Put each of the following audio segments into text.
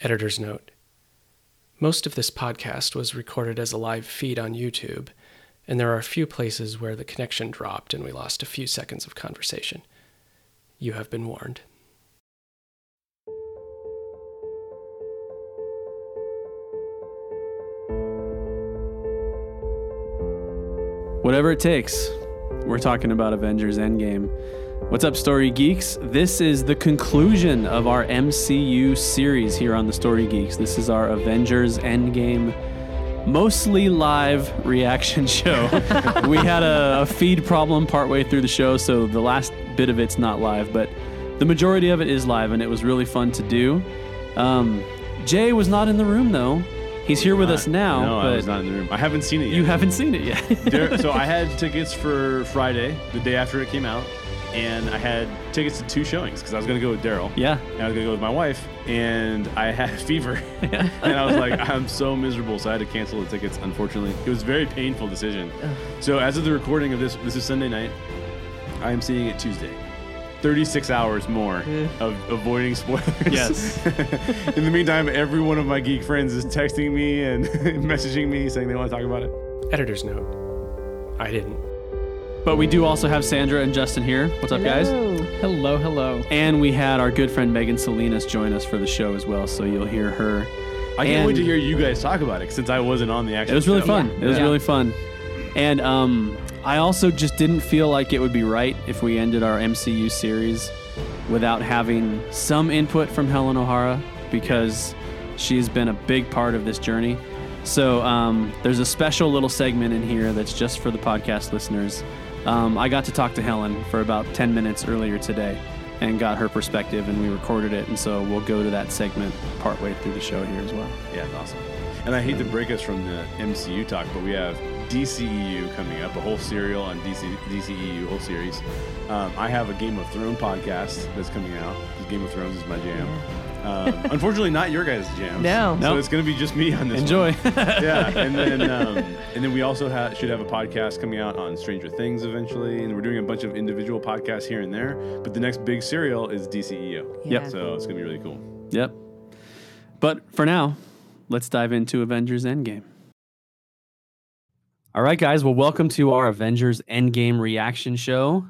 Editor's note Most of this podcast was recorded as a live feed on YouTube, and there are a few places where the connection dropped and we lost a few seconds of conversation. You have been warned. Whatever it takes. We're talking about Avengers Endgame. What's up, Story Geeks? This is the conclusion of our MCU series here on the Story Geeks. This is our Avengers Endgame mostly live reaction show. we had a, a feed problem partway through the show, so the last bit of it's not live, but the majority of it is live, and it was really fun to do. Um, Jay was not in the room though. He's here with Not- us now, No, but I was not in the room. I haven't seen it yet. you haven't seen it yet. There- so I had tickets for Friday, the day after it came out, and I had tickets to two showings because I was going to go with Daryl. yeah. And I was going to go with my wife, and I had fever. and I was like, I'm so miserable, so I had to cancel the tickets, unfortunately. It was a very painful decision. So as of the recording of this, this is Sunday night. I am seeing it Tuesday. 36 hours more eh. of avoiding spoilers. Yes. In the meantime, every one of my geek friends is texting me and messaging me saying they want to talk about it. Editor's note I didn't. But we do also have Sandra and Justin here. What's up, guys? Hello, hello. And we had our good friend Megan Salinas join us for the show as well, so you'll hear her. I can't wait to hear you guys talk about it since I wasn't on the actual It was really show. fun. It was Yeah. really fun. And um, I also just didn't feel like it would be right if we ended our MCU series without having some input from Helen O'Hara because she's been a big part of this journey. So um, there's a special little segment in here that's just for the podcast listeners. Um, I got to talk to Helen for about 10 minutes earlier today and got her perspective, and we recorded it. And so we'll go to that segment partway through the show here as well. Yeah, awesome. And I hate to break us from the MCU talk, but we have DCEU coming up, a whole serial on DC, DCEU, whole series. Um, I have a Game of Thrones podcast that's coming out. Game of Thrones is my jam. Um, unfortunately, not your guys' jam. No. So Nope. it's going to be just me on this. Enjoy. yeah, and then um, and then we also ha- should have a podcast coming out on Stranger Things eventually, and we're doing a bunch of individual podcasts here and there. But the next big serial is DCEU. Yep. So it's going to be really cool. Yep. But for now, let's dive into Avengers Endgame. All right, guys. Well, welcome to our Avengers Endgame reaction show.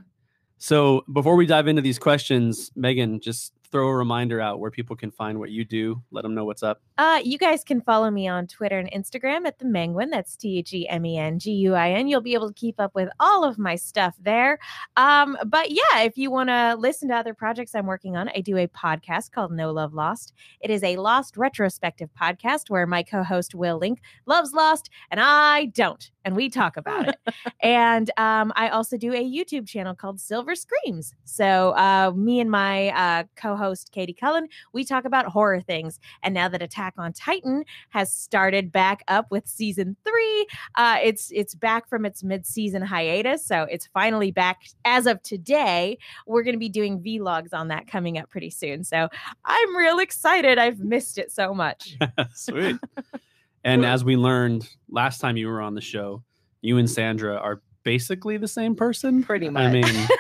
So, before we dive into these questions, Megan, just throw a reminder out where people can find what you do. Let them know what's up. Uh, you guys can follow me on Twitter and Instagram at the Menguin. That's T H E M E N G U I N. You'll be able to keep up with all of my stuff there. Um, but yeah, if you want to listen to other projects I'm working on, I do a podcast called No Love Lost. It is a Lost retrospective podcast where my co-host Will Link loves Lost and I don't, and we talk about it. and um, I also do a YouTube channel called Silver Screams. So uh, me and my uh, co-host Katie Cullen, we talk about horror things. And now that Attack on Titan has started back up with season three, uh, it's it's back from its mid-season hiatus, so it's finally back as of today. We're going to be doing vlogs on that coming up pretty soon. So I'm real excited. I've missed it so much. Sweet. and as we learned last time you were on the show, you and Sandra are basically the same person. Pretty much. I mean,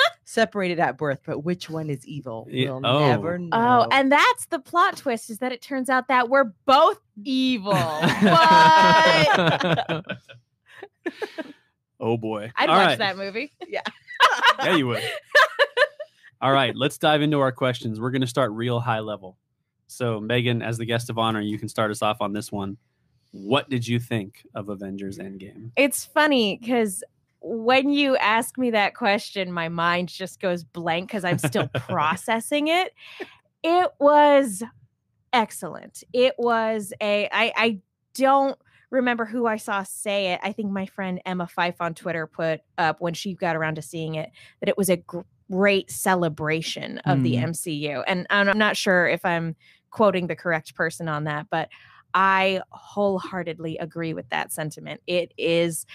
Separated at birth, but which one is evil? We'll oh. never oh, know. Oh, and that's the plot twist is that it turns out that we're both evil. what? oh boy. I'd All watch right. that movie. Yeah. yeah, you would. All right, let's dive into our questions. We're going to start real high level. So, Megan, as the guest of honor, you can start us off on this one. What did you think of Avengers Endgame? It's funny because when you ask me that question, my mind just goes blank because I'm still processing it. It was excellent. It was a I I don't remember who I saw say it. I think my friend Emma Fife on Twitter put up when she got around to seeing it that it was a great celebration of the Mm. MCU. And I'm not sure if I'm quoting the correct person on that, but I wholeheartedly agree with that sentiment. It is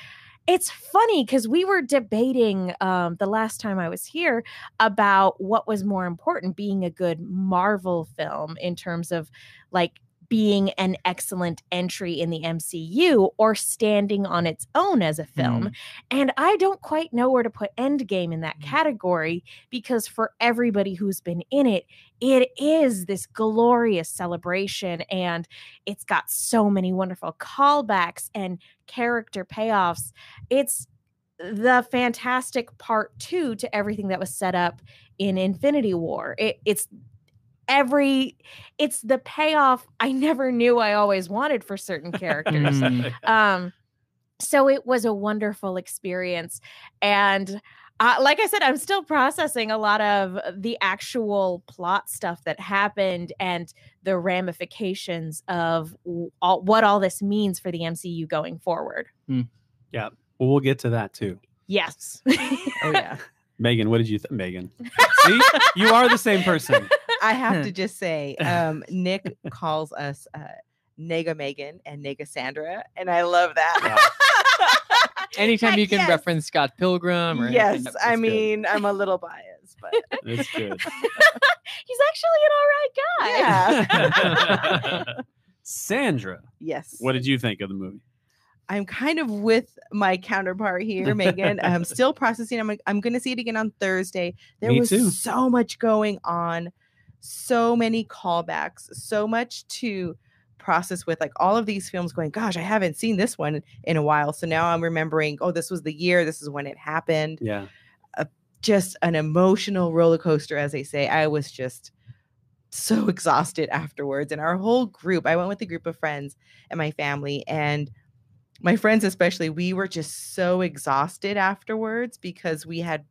it's funny because we were debating um, the last time I was here about what was more important being a good Marvel film in terms of like being an excellent entry in the MCU or standing on its own as a film. And I don't quite know where to put Endgame in that category because for everybody who's been in it, it is this glorious celebration and it's got so many wonderful callbacks and character payoffs. It's the fantastic part two to everything that was set up in Infinity War. It, it's every it's the payoff I never knew I always wanted for certain characters. Mm. um so it was a wonderful experience and uh, like I said, I'm still processing a lot of the actual plot stuff that happened and the ramifications of all, what all this means for the MCU going forward. Well, we'll get to that too. Yes. Oh yeah. Megan, what did you think? Megan. See, you are the same person. I have to just say, um, Nick calls us uh, Nega Megan and Nega Sandra, and I love that. Anytime you can Yes. reference Scott Pilgrim or yes, anything, I that's good. mean I'm a little biased, but It's good. He's actually an all right guy. yeah. Sandra, yes. what did you think of the movie? I'm kind of with my counterpart here, Megan. I'm still processing. I'm I'm going to see it again on Thursday. There Me was too. so much going on, so many callbacks, so much to process with like all of these films going gosh i haven't seen this one in a while so now i'm remembering oh this was the year this is when it happened Yeah. Uh, just an emotional roller coaster, as they say. I was just so exhausted afterwards. And our whole group, I went with a group of friends and my family, and my friends, especially, we were just so exhausted afterwards because we had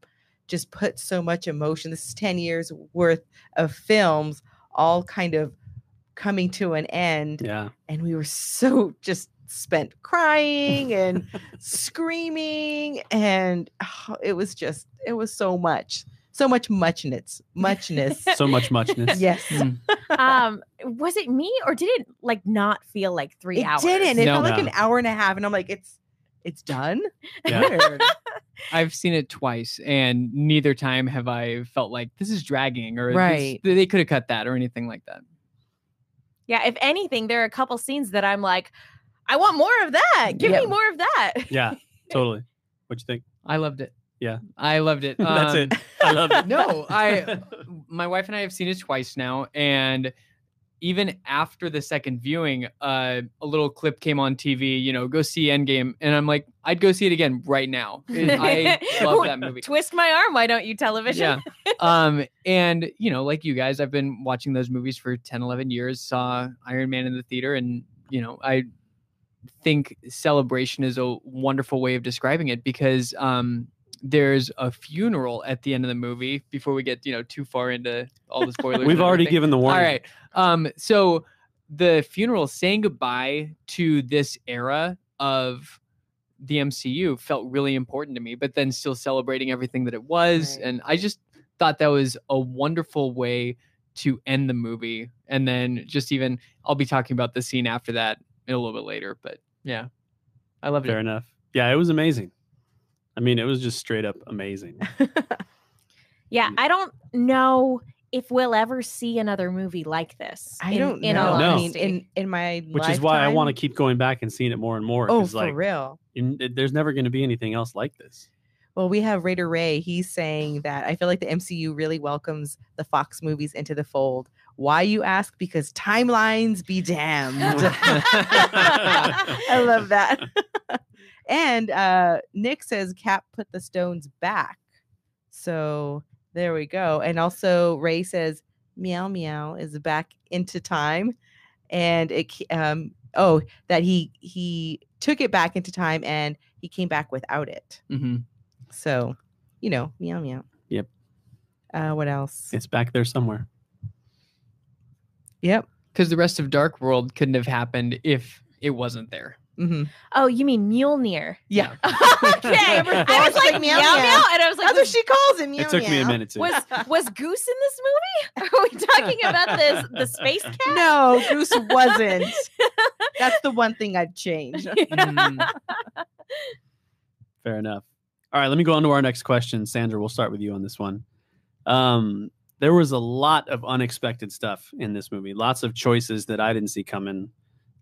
just put so much emotion. This is 10 years worth of films, all kind of coming to an end Yeah. and we were so just spent crying and screaming and oh, it was just it was so much so much muchness muchness So much muchness. yes Mm. um, was it me or did it like not feel like three it hours? didn't it No. felt like an hour and a half and i'm like it's it's done Yeah. I've seen it twice, and neither time have I felt like this is dragging or this- Right. they could have cut that or anything like that. Yeah, if anything, there are a couple scenes that I'm like, I want more of that. Give me more of that. Yeah. Totally. What'd you think? I loved it. Yeah. I loved it. That's Um, it. I love it. No, I my wife and I have seen it twice now, and even after the second viewing, uh, a little clip came on TV. You know, go see Endgame, and I'm like, I'd go see it again right now. I love that movie. Twist my arm, why don't you, television? Yeah. Um, and you know, like you guys, I've been watching those movies for 10, 11 years, saw Iron Man in the theater, and you know, I think celebration is a wonderful way of describing it because um there's a funeral at the end of the movie before we get, you know, too far into all the spoilers. We've already given the warning. All right. Um, so the funeral saying goodbye to this era of the MCU felt really important to me, but then still celebrating everything that it was. Right. And I just thought that was a wonderful way to end the movie. And then just even, I'll be talking about the scene after that a little bit later. But yeah, I loved Fair it. Fair enough. Yeah, it was amazing. I mean, it was just straight up amazing. Yeah, mm. I don't know if we'll ever see another movie like this. i in- don't in know all No. i mean in in my Which is why I want to keep going back and seeing it more and more. oh 'cause, for like, real in- it- there's never going to be anything else like this. Well, we have Raider Ray. He's saying that I feel like the MCU really welcomes the Fox movies into the fold. Why you ask? Because timelines be damned. I love that. And uh, Nick says Cap put the stones back. So there we go. And also Ray says meow meow is back into time. And it um oh that he he took it back into time and he came back without it. Mm-hmm. So, you know, meow meow. Yep. Uh, what else? It's back there somewhere. Yep. Because the rest of Dark World couldn't have happened if it wasn't there. Hmm oh, you mean Mjolnir? Yeah. okay. I was like, like, meow meow, meow, meow. and I was like, That's what she calls him. Meow, it took me a minute to. was was Goose in this movie? Are we talking about this the space cat? No, Goose wasn't. That's the one thing I'd change. Mm. Fair enough. All right, let me go on to our next question. Sandra, we'll start with you on this one. Um, there was a lot of unexpected stuff in this movie. Lots of choices that I didn't see coming.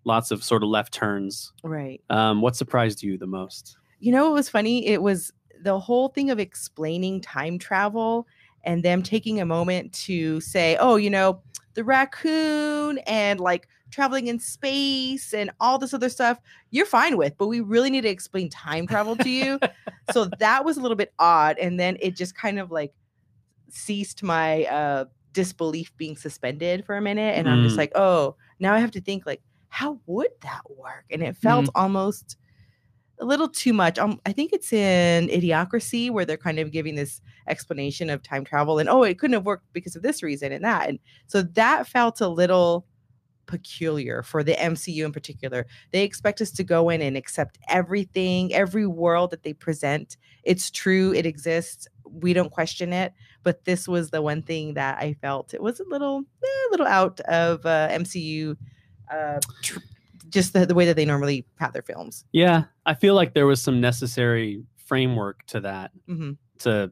Lots of sort of left turns. right. Um, what surprised you the most? You know what was funny? It was the whole thing of explaining time travel and them taking a moment to say, oh, you know, the raccoon and like traveling in space and all this other stuff, you're fine with, but we really need to explain time travel to you. so that was a little bit odd. And then it just kind of like ceased my uh disbelief being suspended for a minute. And I'm just Mm. like, oh, now I have to think like, how would that work? And it felt almost a little too much. Um, I think it's in Idiocracy where they're kind of giving this explanation of time travel and oh, it couldn't have worked because of this reason and that. And so that felt a little peculiar for the MCU in particular. They expect us to go in and accept everything, every world that they present. It's true, it exists. We don't question it. But this was the one thing that I felt it was a little, eh, a little out of uh, MCU. Uh, tr- just the, the way that they normally have their films. Yeah, I feel like there was some necessary framework to that Mhm. to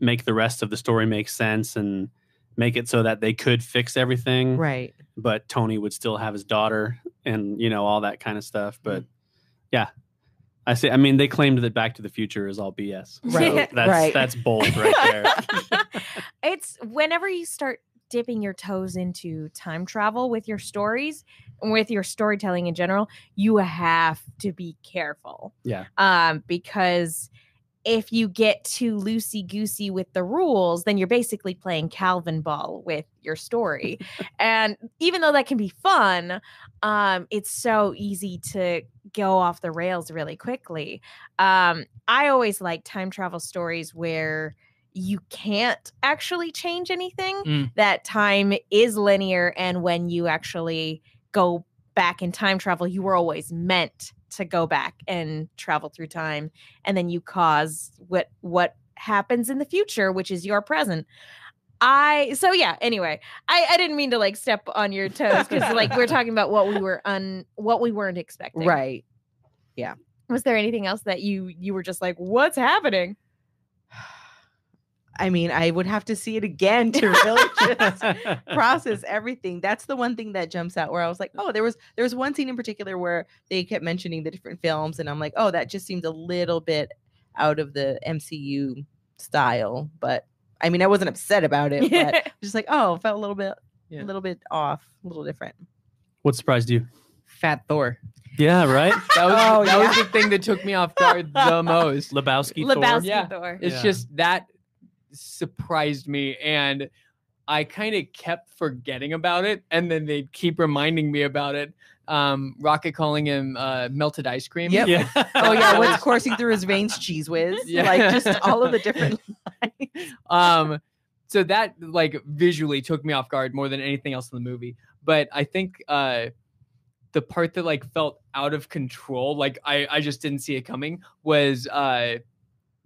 make the rest of the story make sense and make it so that they could fix everything, Right. but Tony would still have his daughter and you know all that kind of stuff. But yeah, I say. I mean, they claimed that Back to the Future is all BS. Right, So that's right. that's bold right there. it's whenever you start dipping your toes into time travel with your stories and with your storytelling in general, you have to be careful. Yeah. Um, because if you get too loosey goosey with the rules, then you're basically playing Calvin ball with your story. and even though that can be fun, um, it's so easy to go off the rails really quickly. Um, I always like time travel stories where you can't actually change anything, Mm. that time is linear. And when you actually go back in time travel, you were always meant to go back and travel through time. And then you cause what what happens in the future, which is your present. I so yeah, anyway, I, I didn't mean to like step on your toes because like we're talking about what we were un what we weren't expecting. Right. Yeah. Was there anything else that you you were just like, what's happening? I mean, I would have to see it again to really just process everything. That's the one thing that jumps out where I was like, oh, there was there was one scene in particular where they kept mentioning the different films, and I'm like, oh, that just seems a little bit out of the MCU style. But I mean, I wasn't upset about it, but just like, oh, felt a little bit Yeah. a little bit off, a little different. what surprised you? Fat Thor. Yeah, right. That was Oh, that was the thing that took me off guard the most. Lebowski. Thor. Lebowski Yeah. Thor. It's Yeah. just that surprised me and I kind of kept forgetting about it and then they'd keep reminding me about it. Um Rocket calling him uh melted ice cream. Yep. Yeah. Oh yeah, what's was- coursing through his veins? Cheez Whiz, Yeah. like just all of the different. um so that like visually took me off guard more than anything else in the movie but i think uh the part that like felt out of control like i i just didn't see it coming was uh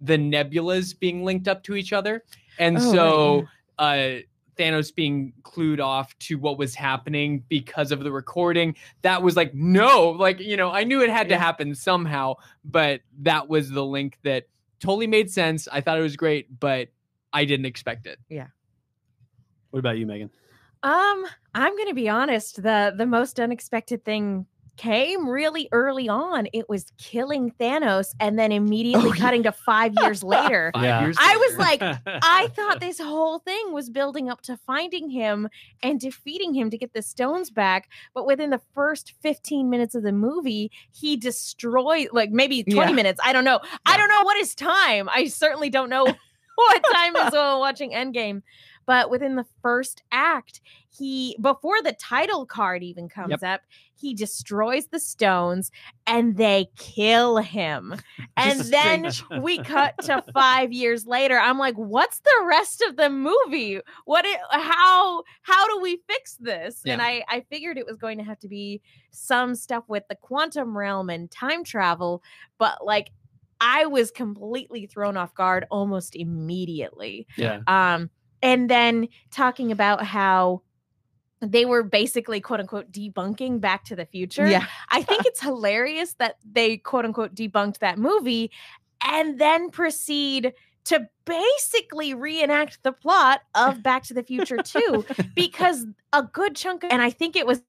the nebulas being linked up to each other and Oh, right, so uh Thanos being clued off to what was happening because of the recording. That was like, no, like, you know, I knew it had to happen somehow, but that was the link that totally made sense. I thought it was great, but I didn't expect it. Yeah. What about you, Megan? Um, I'm gonna be honest. The the most unexpected thing came really early on. It was killing Thanos and then oh, immediately Oh, yeah. cutting to five years later. Five Yeah. years I was later. like, I thought this whole thing was building up to finding him and defeating him to get the stones back. But within the first 15 minutes of the movie, he destroyed, like maybe 20 Yeah. minutes. I don't know. I don't know what is time. I certainly don't know what time is while watching Endgame. But within the first act, he, before the title card even comes Yep. up, he destroys the stones and they kill him. And then we cut to five years later. I'm like, what's the rest of the movie? What? It, how? How do we fix this? And I I figured it was going to have to be some stuff with the quantum realm and time travel, but like. I was completely thrown off guard almost immediately. yeah. Um, and then talking about how they were basically quote unquote debunking Back to the Future. Yeah, I think it's hilarious that they quote unquote debunked that movie and then proceed to basically reenact the plot of Back to the Future 2 because a good chunk of, and I think it was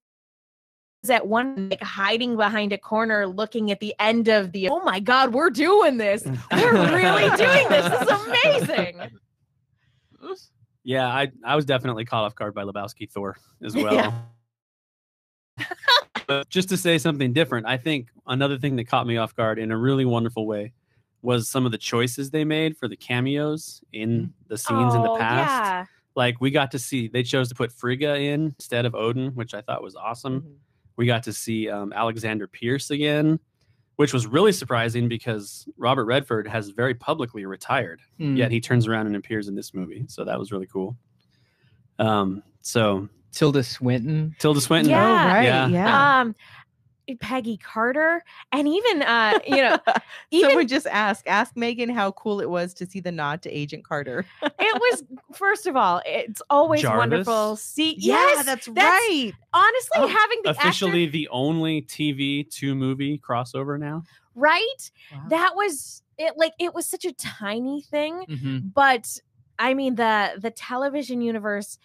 at one like hiding behind a corner looking at the end of the oh my god we're doing this. We're really doing this. This is amazing Yeah, I I was definitely caught off guard by Lebowski Thor as well. Yeah. but just to say something different, I think another thing that caught me off guard in a really wonderful way was some of the choices they made for the cameos in the scenes in the Oh, past. Yeah. Like we got to see they chose to put Frigga in instead of Odin, which I thought was awesome. Mhm. We got to see um, Alexander Pierce again, which was really surprising because Robert Redford has very publicly retired Mm. yet he turns around and appears in this movie. So that was really cool. Um, so Tilda Swinton. Tilda Swinton. Yeah. Oh, right. Yeah. Yeah. Um, Peggy Carter, and even uh, you know, even Someone just ask ask Megan how cool it was to see the nod to Agent Carter. it was first of all, it's always Jarvis? wonderful. See, yeah, yes, that's, that's- right. honestly, Oh, having the actor- Officially the only TV two movie crossover now. right, Wow. that was it. Like it was such a tiny thing, Mhm. but I mean the the television universe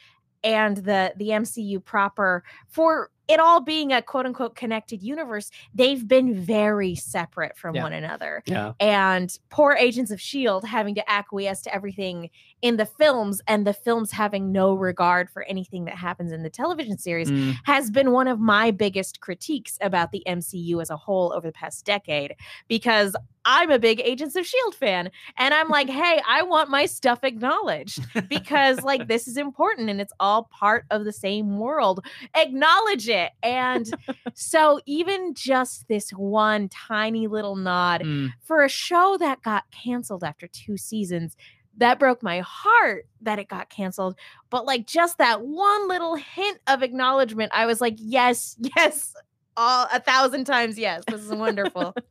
and the the MCU proper for it all being a quote unquote connected universe, they've been very separate from Yeah. one another. Yeah. and poor agents of shield having to acquiesce to everything in the films and the films having no regard for anything that happens in the television series Mm. has been one of my biggest critiques about the MCU as a whole over the past decade because I'm a big Agents of Shield fan and I'm like, "Hey, I want my stuff acknowledged because like this is important and it's all part of the same world. Acknowledge it." And so even just this one tiny little nod Mm. for a show that got canceled after two seasons that broke my heart that it got canceled but like just that one little hint of acknowledgement i was like yes yes all a thousand times yes this is wonderful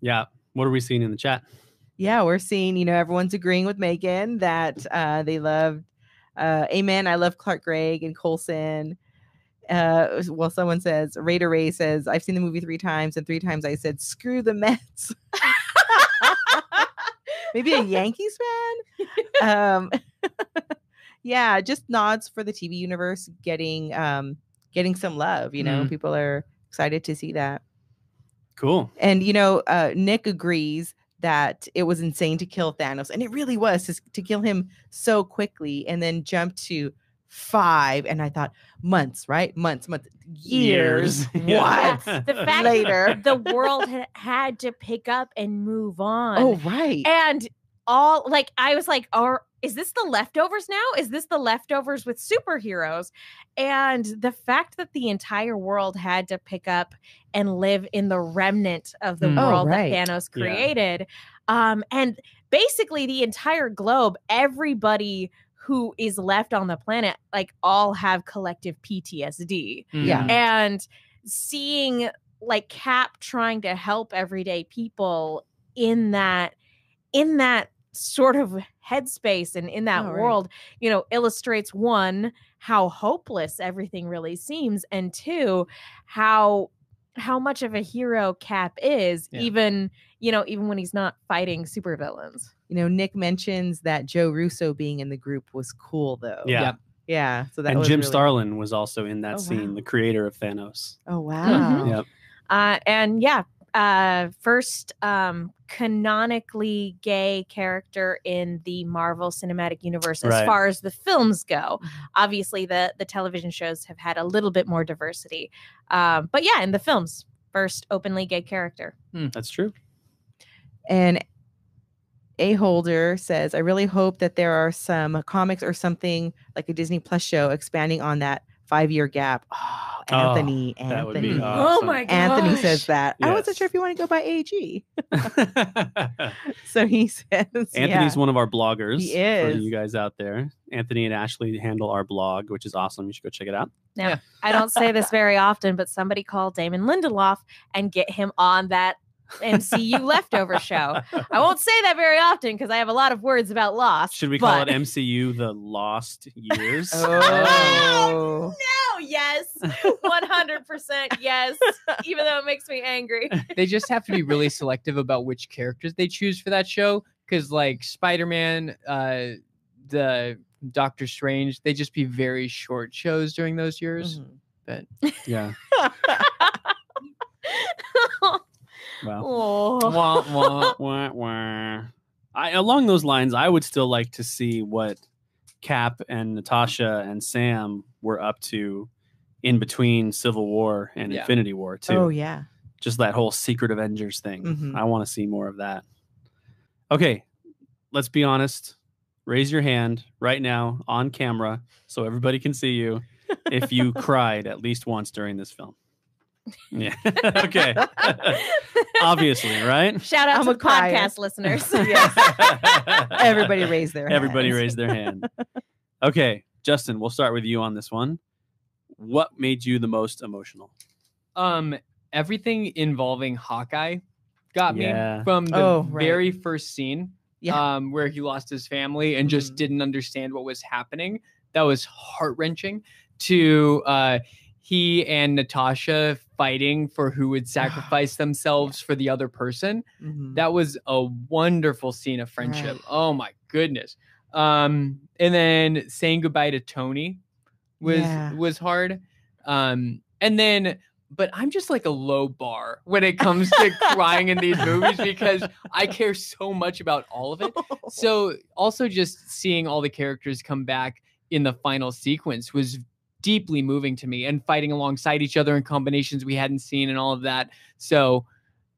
Yeah. What are we seeing in the chat? Yeah, we're seeing, you know, everyone's agreeing with Megan that uh, they loved uh, Amen. I love Clark Gregg and Coulson. Uh, well, someone says, Raider Ray says, I've seen the movie three times, and three times I said, screw the Mets. Maybe a Yankees fan? um, yeah, just nods for the TV universe getting um, getting some love. You know, Mm. people are excited to see that. Cool. And you know, uh, Nick agrees that it was insane to kill Thanos, and it really was to, to kill him so quickly, and then jump to five. And I thought months, right? Months, months, years. Years. Yeah. What? the fact Later. the world had, had to pick up and move on Oh, right. and all like i was like are is this the leftovers now is this the leftovers with superheroes and the fact that the entire world had to pick up and live in the remnant of the Mm. Oh, world right. that thanos Yeah. created um and basically the entire globe everybody who is left on the planet like all have collective ptsd Yeah. Mm. and seeing like cap trying to help everyday people in that in that sort of headspace and in that Oh, right. world you know illustrates one how hopeless everything really seems and two how how much of a hero cap is Yeah. even you know even when he's not fighting supervillains You know, Nick mentions that Joe Russo being in the group was cool, though. Yeah. Yep. Yeah. So that and was Jim really- Starlin was also in that Oh, scene, wow. the creator of Thanos. Oh, wow. Yep. uh and yeah uh first um canonically gay character in the marvel cinematic universe as Right. far as the films go Mhm. obviously the the television shows have had a little bit more diversity um but yeah in the films first openly gay character That's true. And A Holder says, I really hope that there are some comics or something like a Disney Plus show expanding on that five year gap. Oh, Oh, Anthony. that would be Anthony. awesome. oh my god Anthony says that. I wasn't sure if you want to go by AG. So he says, Anthony's yeah. one of our bloggers. He For is. you guys out there. Anthony and Ashley handle our blog, which is awesome. You should go check it out. now i don't say this very often but somebody call damon lindelof and get him on that mcu leftover show i won't say that very often because i have a lot of words about lost Should we call it MCU the Lost Years? Oh. No, yes. 100% yes. Even though it makes me angry. they just have to be really selective about which characters they choose for that show because like spider-man uh the doctor strange they just be very short shows during those years Mhm. yeah. Wow. oh. Wah, wah. Wah, wah. I, along those lines, I would still like to see what Cap and Natasha and Sam were up to in between Civil War and Yeah. Infinity War too. Oh yeah. Just that whole Secret Avengers thing. Mhm. I want to see more of that. Okay, let's be honest. Raise your hand right now on camera so everybody can see you if you cried at least once during this film. Yeah. okay. Obviously, right? Shout out I'm to a the crier. podcast listeners. Everybody raised their Everybody hands. raised their hand. Okay, Justin, we'll start with you on this one. What made you the most emotional? um everything involving Hawkeye got Yeah. me from the Oh, right. very first scene Yeah. um where he lost his family and just Mhm. didn't understand what was happening. That was heart-wrenching to uh he and Natasha fighting for who would sacrifice themselves for the other person. Mhm. That was a wonderful scene of friendship. Right. Oh my goodness. Um and then saying goodbye to Tony was Yeah. was hard. Um and then but I'm just like a low bar when it comes to crying in these movies because I care so much about all of it. So also just seeing all the characters come back in the final sequence was deeply moving to me and fighting alongside each other in combinations we hadn't seen and all of that. So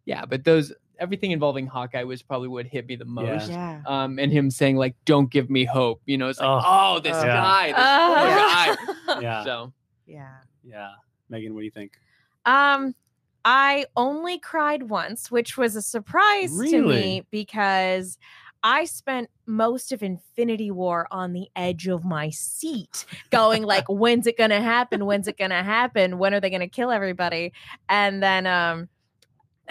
yeah, but those everything involving Hawkeye was probably what hit me the most. yeah. Um, and him saying like, "Don't give me hope," you know, it's like, Oh, "Oh, this yeah. guy, this Oh. poor guy." Yeah. So Yeah. Yeah. Megan, what do you think? Um, I only cried once, which was a surprise to me because I spent most of Infinity War on the edge of my seat, going like, "When's it gonna happen? When's it gonna happen? When are they gonna kill everybody?" And then, um,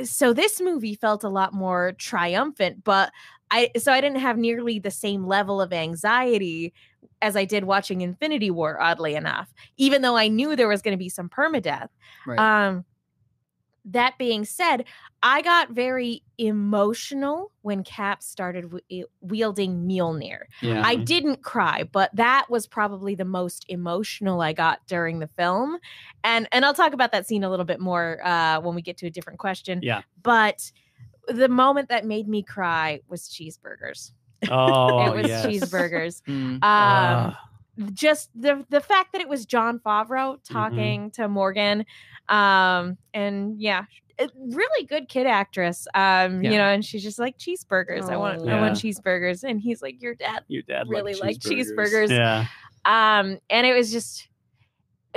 so this movie felt a lot more triumphant, but I so I didn't have nearly the same level of anxiety as I did watching Infinity War, oddly enough, even though I knew there was going to be some permadeath. Right. Um, that being said, I got very emotional when Cap started w- wielding Mjolnir. yeah, I didn't cry, but that was probably the most emotional I got during the film. And and I'll talk about that scene a little bit more uh, when we get to a different question. Yeah. But the moment that made me cry was cheeseburgers. Oh, it was yes. cheeseburgers. Mm. Um, Ah, just the the fact that it was Jon Favreau Mm-hmm. talking to Morgan, um, and yeah, really good kid actress. Um, Yeah. you know, and she's just like cheeseburgers. I want, I want cheeseburgers, and he's like, your dad. your dad really liked like cheeseburgers. Yeah. Um, and it was just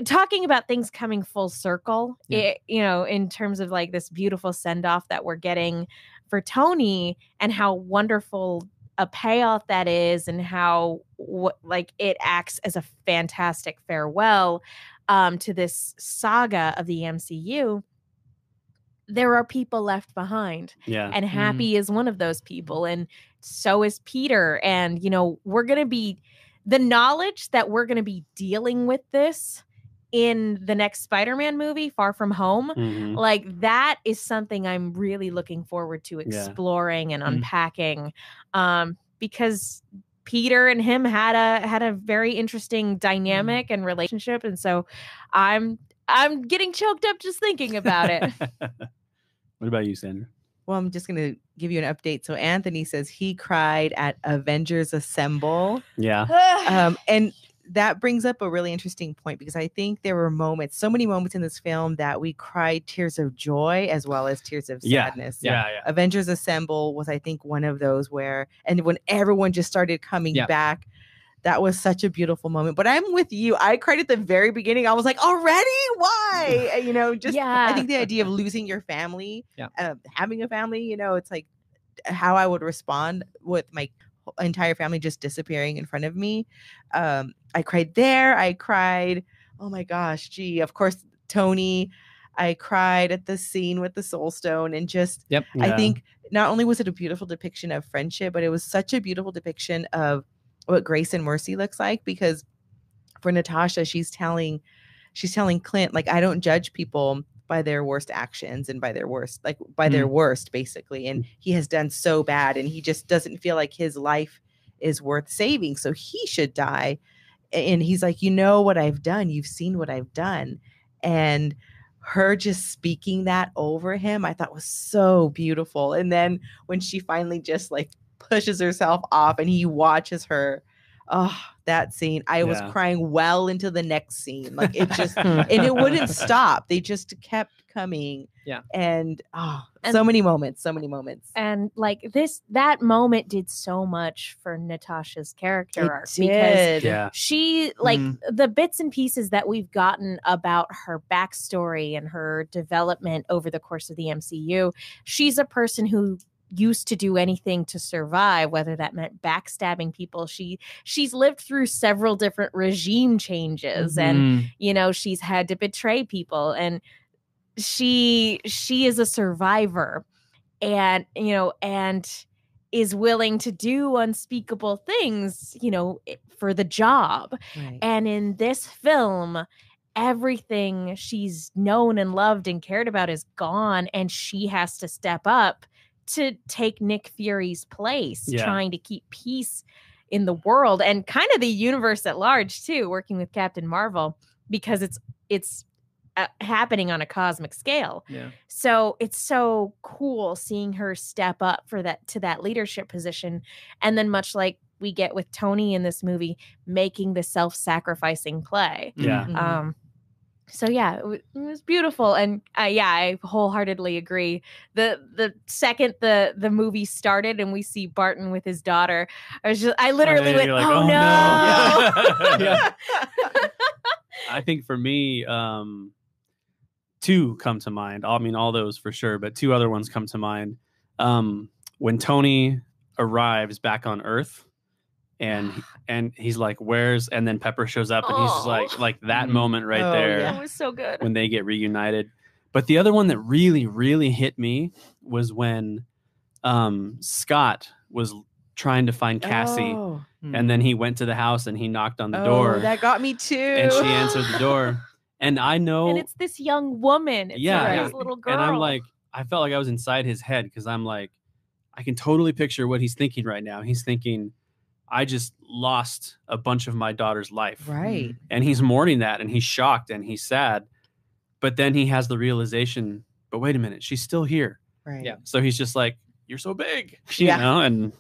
talking about things coming full circle. Yeah. It, you know, in terms of like this beautiful send off that we're getting for Tony, and how wonderful a payoff that is and how what like it acts as a fantastic farewell um to this saga of the MCU there are people left behind Yeah. and happy is one of those people and so is Peter and you know we're going to be the knowledge that we're going to be dealing with this in the next Spider-Man movie Far From Home Mhm. like that is something i'm really looking forward to exploring and Mm. unpacking um because peter and him had a had a very interesting dynamic and relationship and so i'm i'm getting choked up just thinking about it what about you, Sandra? Well, I'm just gonna give you an update. So Anthony says he cried at Avengers Assemble. Yeah. um, and that brings up a really interesting point because I think there were moments, so many moments in this film that we cried tears of joy as well as tears of Yeah, sadness. Yeah. Yeah. Avengers Assemble was, I think, one of those where, and when everyone just started coming Yeah. back, that was such a beautiful moment. But I'm with you. I cried at the very beginning. I was like, already? Why? You know, just yeah. I think the idea of losing your family, Yeah. uh, having a family, you know, it's like how I would respond with my whole- entire family just disappearing in front of me. Um, I cried there. I cried. Oh my gosh, gee. Of course, Tony. I cried at the scene with the Soul Stone, and just I Yeah. think not only was it a beautiful depiction of friendship, but it was such a beautiful depiction of what grace and mercy looks like. Because for Natasha, she's telling she's telling Clint, like, I don't judge people by their worst actions and by their worst, like by their mm. worst, basically. And mm. he has done so bad, and he just doesn't feel like his life is worth saving. So he should die. And he's like, you know what I've done. You've seen what I've done. And her just speaking that over him, I thought was so beautiful. And then when she finally just like pushes herself off and he watches her, oh, that scene. I was crying well into the next scene. Like it just and it wouldn't stop. They just kept coming. Yeah. And oh, And- so many moments, so many moments. and like this that moment did so much for natasha's character It arc because did. Yeah. she like Mhm. the bits and pieces that we've gotten about her backstory and her development over the course of the MCU she's a person who used to do anything to survive whether that meant backstabbing people she she's lived through several different regime changes and Mm. you know she's had to betray people and she she is a survivor and you know and is willing to do unspeakable things you know for the job Right. and in this film everything she's known and loved and cared about is gone and she has to step up to take Nick Fury's place Yeah. trying to keep peace in the world and kind of the universe at large too working with Captain Marvel because it's it's uh, happening on a cosmic scale Yeah. so it's so cool seeing her step up for that to that leadership position and then much like we get with Tony in this movie making the self-sacrificing play Yeah. Mhm. um so yeah it, wa- it was beautiful and uh, yeah i wholeheartedly agree the the second the the movie started and we see barton with his daughter i was just i literally yeah, went like, oh, "Oh, no, no." Yeah. I think for me, um, two come to mind. I mean, all those for sure, but two other ones come to mind. Um, when Tony arrives back on Earth, and and he's like, "Where's?" and then Pepper shows up, and he's just Oh. like, like that Mhm. moment right Oh, there yeah. it was so good when they get reunited. But the other one that really, really hit me was when um, Scott was trying to find Cassie, Oh, and then he went to the house and he knocked on the oh, door, that got me too. and she answered the door. And I know, and it's this young woman it's Yeah, yeah yeah. this little girl and I'm like, I felt like I was inside his head because I'm like, I can totally picture what he's thinking right now. He's thinking, I just lost a bunch of my daughter's life, Right. Mm. and he's mourning that, and he's shocked and he's sad. But then he has the realization, but wait a minute, she's still here. Right. Yeah. So he's just like, "You're so big," you Yeah. know, and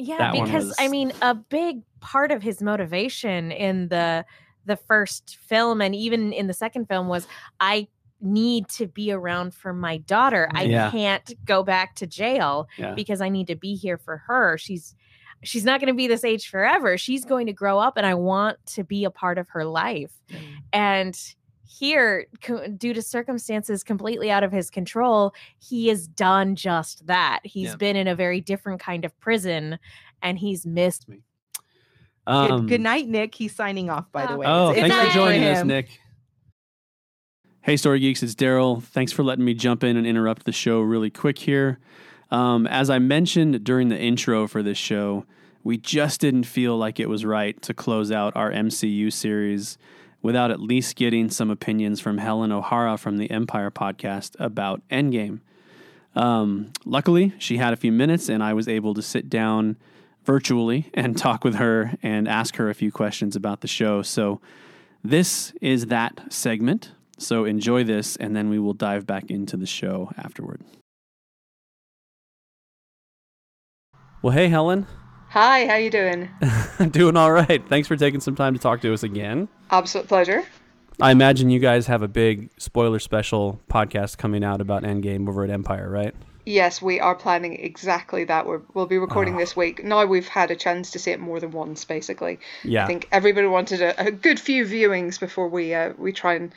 yeah that one because i mean a big part of his motivation in the the first film and even in the second film was i need to be around for my daughter i Yeah. can't go back to jail yeah, because i need to be here for her she's she's not going to be this age forever she's going to grow up and i want to be a part of her life and here co- due to circumstances completely out of his control he has done just that He's Yeah. been in a very different kind of prison and he's missed Good, Um, good night, Nick. He's signing off, by the way. Oh, It's- thanks it's for night joining us, him. Nick. Hey, Story Geeks, it's Daryl. Thanks for letting me jump in and interrupt the show really quick here. Um, as I mentioned during the intro for this show, we just didn't feel like it was right to close out our MCU series without at least getting some opinions from Helen O'Hara from the Empire podcast about Endgame. Um, luckily, she had a few minutes, and I was able to sit down virtually and talk with her and ask her a few questions about the show. So, this is that segment. So, enjoy this, and then we will dive back into the show afterward. Well, hey, Helen. Hi, how you doing? Doing all right. Thanks for taking some time to talk to us again. Absolute pleasure. I imagine you guys have a big spoiler special podcast coming out about Endgame over at Empire, right? Yes, we are planning exactly that. We're, we'll be recording this week. Now we've had a chance to see it more than once, basically. Yeah. I think everybody wanted a, a good few viewings before we uh, we try and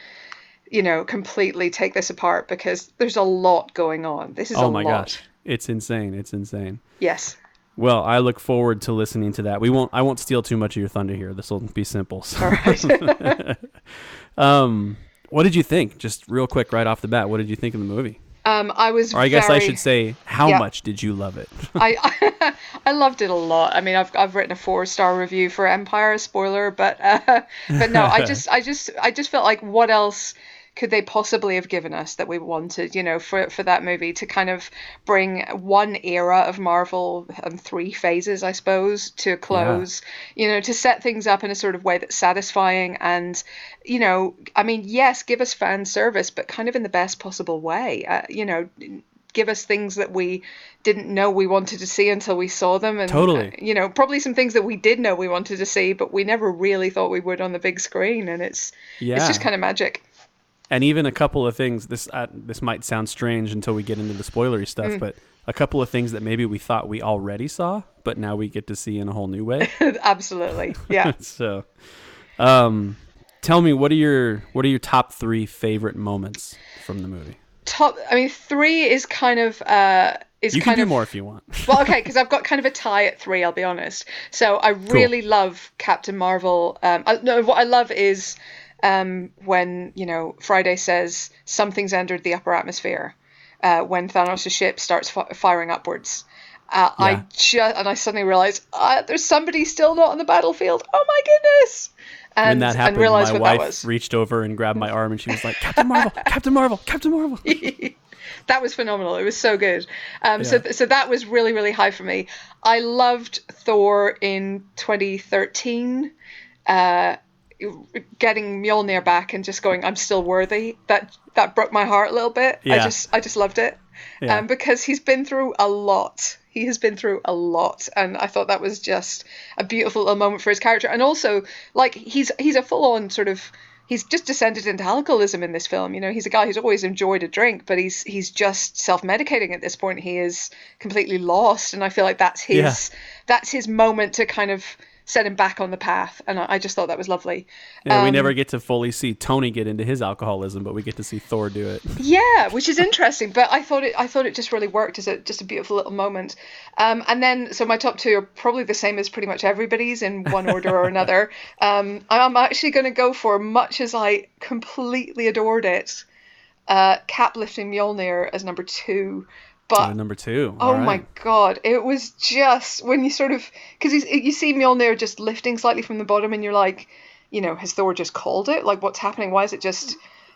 you know completely take this apart because there's a lot going on. This is a oh my lot. gosh. It's insane. It's insane. Yes. Well, I look forward to listening to that. We won't. I won't steal too much of your thunder here. This will be simple. So. All right. um, what did you think? Just real quick, right off the bat, what did you think of the movie? um, I was. Or I guess I should say, how Yeah. much did you love it? I I loved it a lot. I mean, I've I've written a four star review for Empire. Spoiler, but uh, but no, I just I just I just felt like what else could they possibly have given us that we wanted? You know, for for that movie to kind of bring one era of Marvel and three phases, I suppose, to a close. You know, to set things up in a sort of way that's satisfying and you know, I mean, yes, give us fan service, but kind of in the best possible way. Uh, you know give us things that we didn't know we wanted to see until we saw them, and Totally. uh, you know, probably some things that we did know we wanted to see, but we never really thought we would on the big screen, and it's Yeah. it's just kind of magic. And even a couple of things. This uh, this might sound strange until we get into the spoilery stuff, Mm. but a couple of things that maybe we thought we already saw, but now we get to see in a whole new way. Absolutely, yeah. so, um, tell me what are your what are your top three favorite moments from the movie? Top, I mean, three is kind of uh, is You can kind do of more if you want. well, okay, because I've got kind of a tie at three. I'll be honest. So I really love Captain Marvel. Um, I, no, what I love is um, when you know Friday says something's entered the upper atmosphere. Uh, when Thanos' ship starts fi- firing upwards, uh, I just and I suddenly realize uh, there's somebody still not on the battlefield. Oh my goodness! And, when that happened, my wife reached over and grabbed my arm, and she was like, "Captain Marvel, Captain Marvel, Captain Marvel." that was phenomenal. It was so good. Um, So, Yeah. so that was really, really high for me. I loved Thor in 2013. Uh, getting Mjolnir back and just going, I'm still worthy. That that broke my heart a little bit. I just, I just loved it. Yeah. Um, because he's been through a lot. He has been through a lot, and I thought that was just a beautiful little moment for his character. And also, like he's he's a full on sort of he's just descended into alcoholism in this film. You know, he's a guy who's always enjoyed a drink, but he's he's just self medicating at this point. He is completely lost, and I feel like that's his Yeah. that's his moment to kind of set him back on the path. And I, I just thought that was lovely. Yeah, we Um, never get to fully see Tony get into his alcoholism, but we get to see Thor do it. Yeah, which is interesting, but I thought it I thought it just really worked as a just a beautiful little moment. Um, and then so my top two are probably the same as pretty much everybody's in one order or another. Um, I'm actually going to go for much as I completely adored it, uh, Cap lifting Mjolnir as number two. But number two. Oh right. my god! It was just when you sort of because you see Mjolnir just lifting slightly from the bottom, and you're like, you know, has Thor just called it? Like, what's happening? Why is it just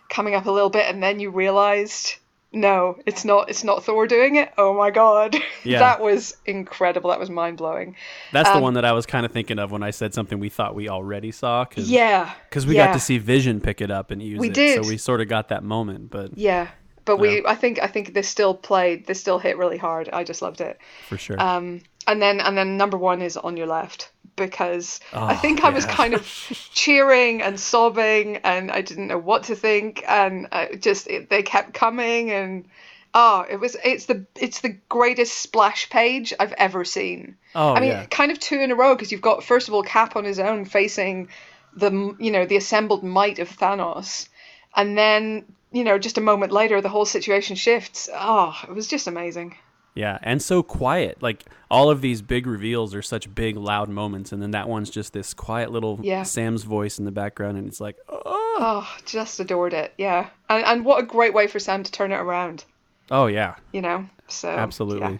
coming up a little bit? And then you realized, no, it's not. It's not Thor doing it. Oh my god! Yeah. that was incredible. That was mind blowing. That's the um, one that I was kind of thinking of when I said something we thought we already saw. Cause, Yeah. Because we yeah, got to see Vision pick it up and use We it. did. So we sort of got that moment, but Yeah. But we, I think, I think this still played. This still hit really hard. I just loved it. for sure. Um, and then and then number one is on your left because I Oh, think I was kind of cheering and sobbing and I didn't know what to think and I just it, they kept coming and oh it was it's the it's the greatest splash page I've ever seen. oh, I mean yeah. kind of two in a row because you've got first of all Cap on his own facing the you know the assembled might of Thanos and then you know just a moment later the whole situation shifts. Oh, it was just amazing. Yeah, and so quiet. Like all of these big reveals are such big, loud moments, and then that one's just this quiet little Yeah. Sam's voice in the background, and it's like, oh, Oh, just adored it. Yeah. And and what a great way for Sam to turn it around, oh yeah, you know? So absolutely. yeah,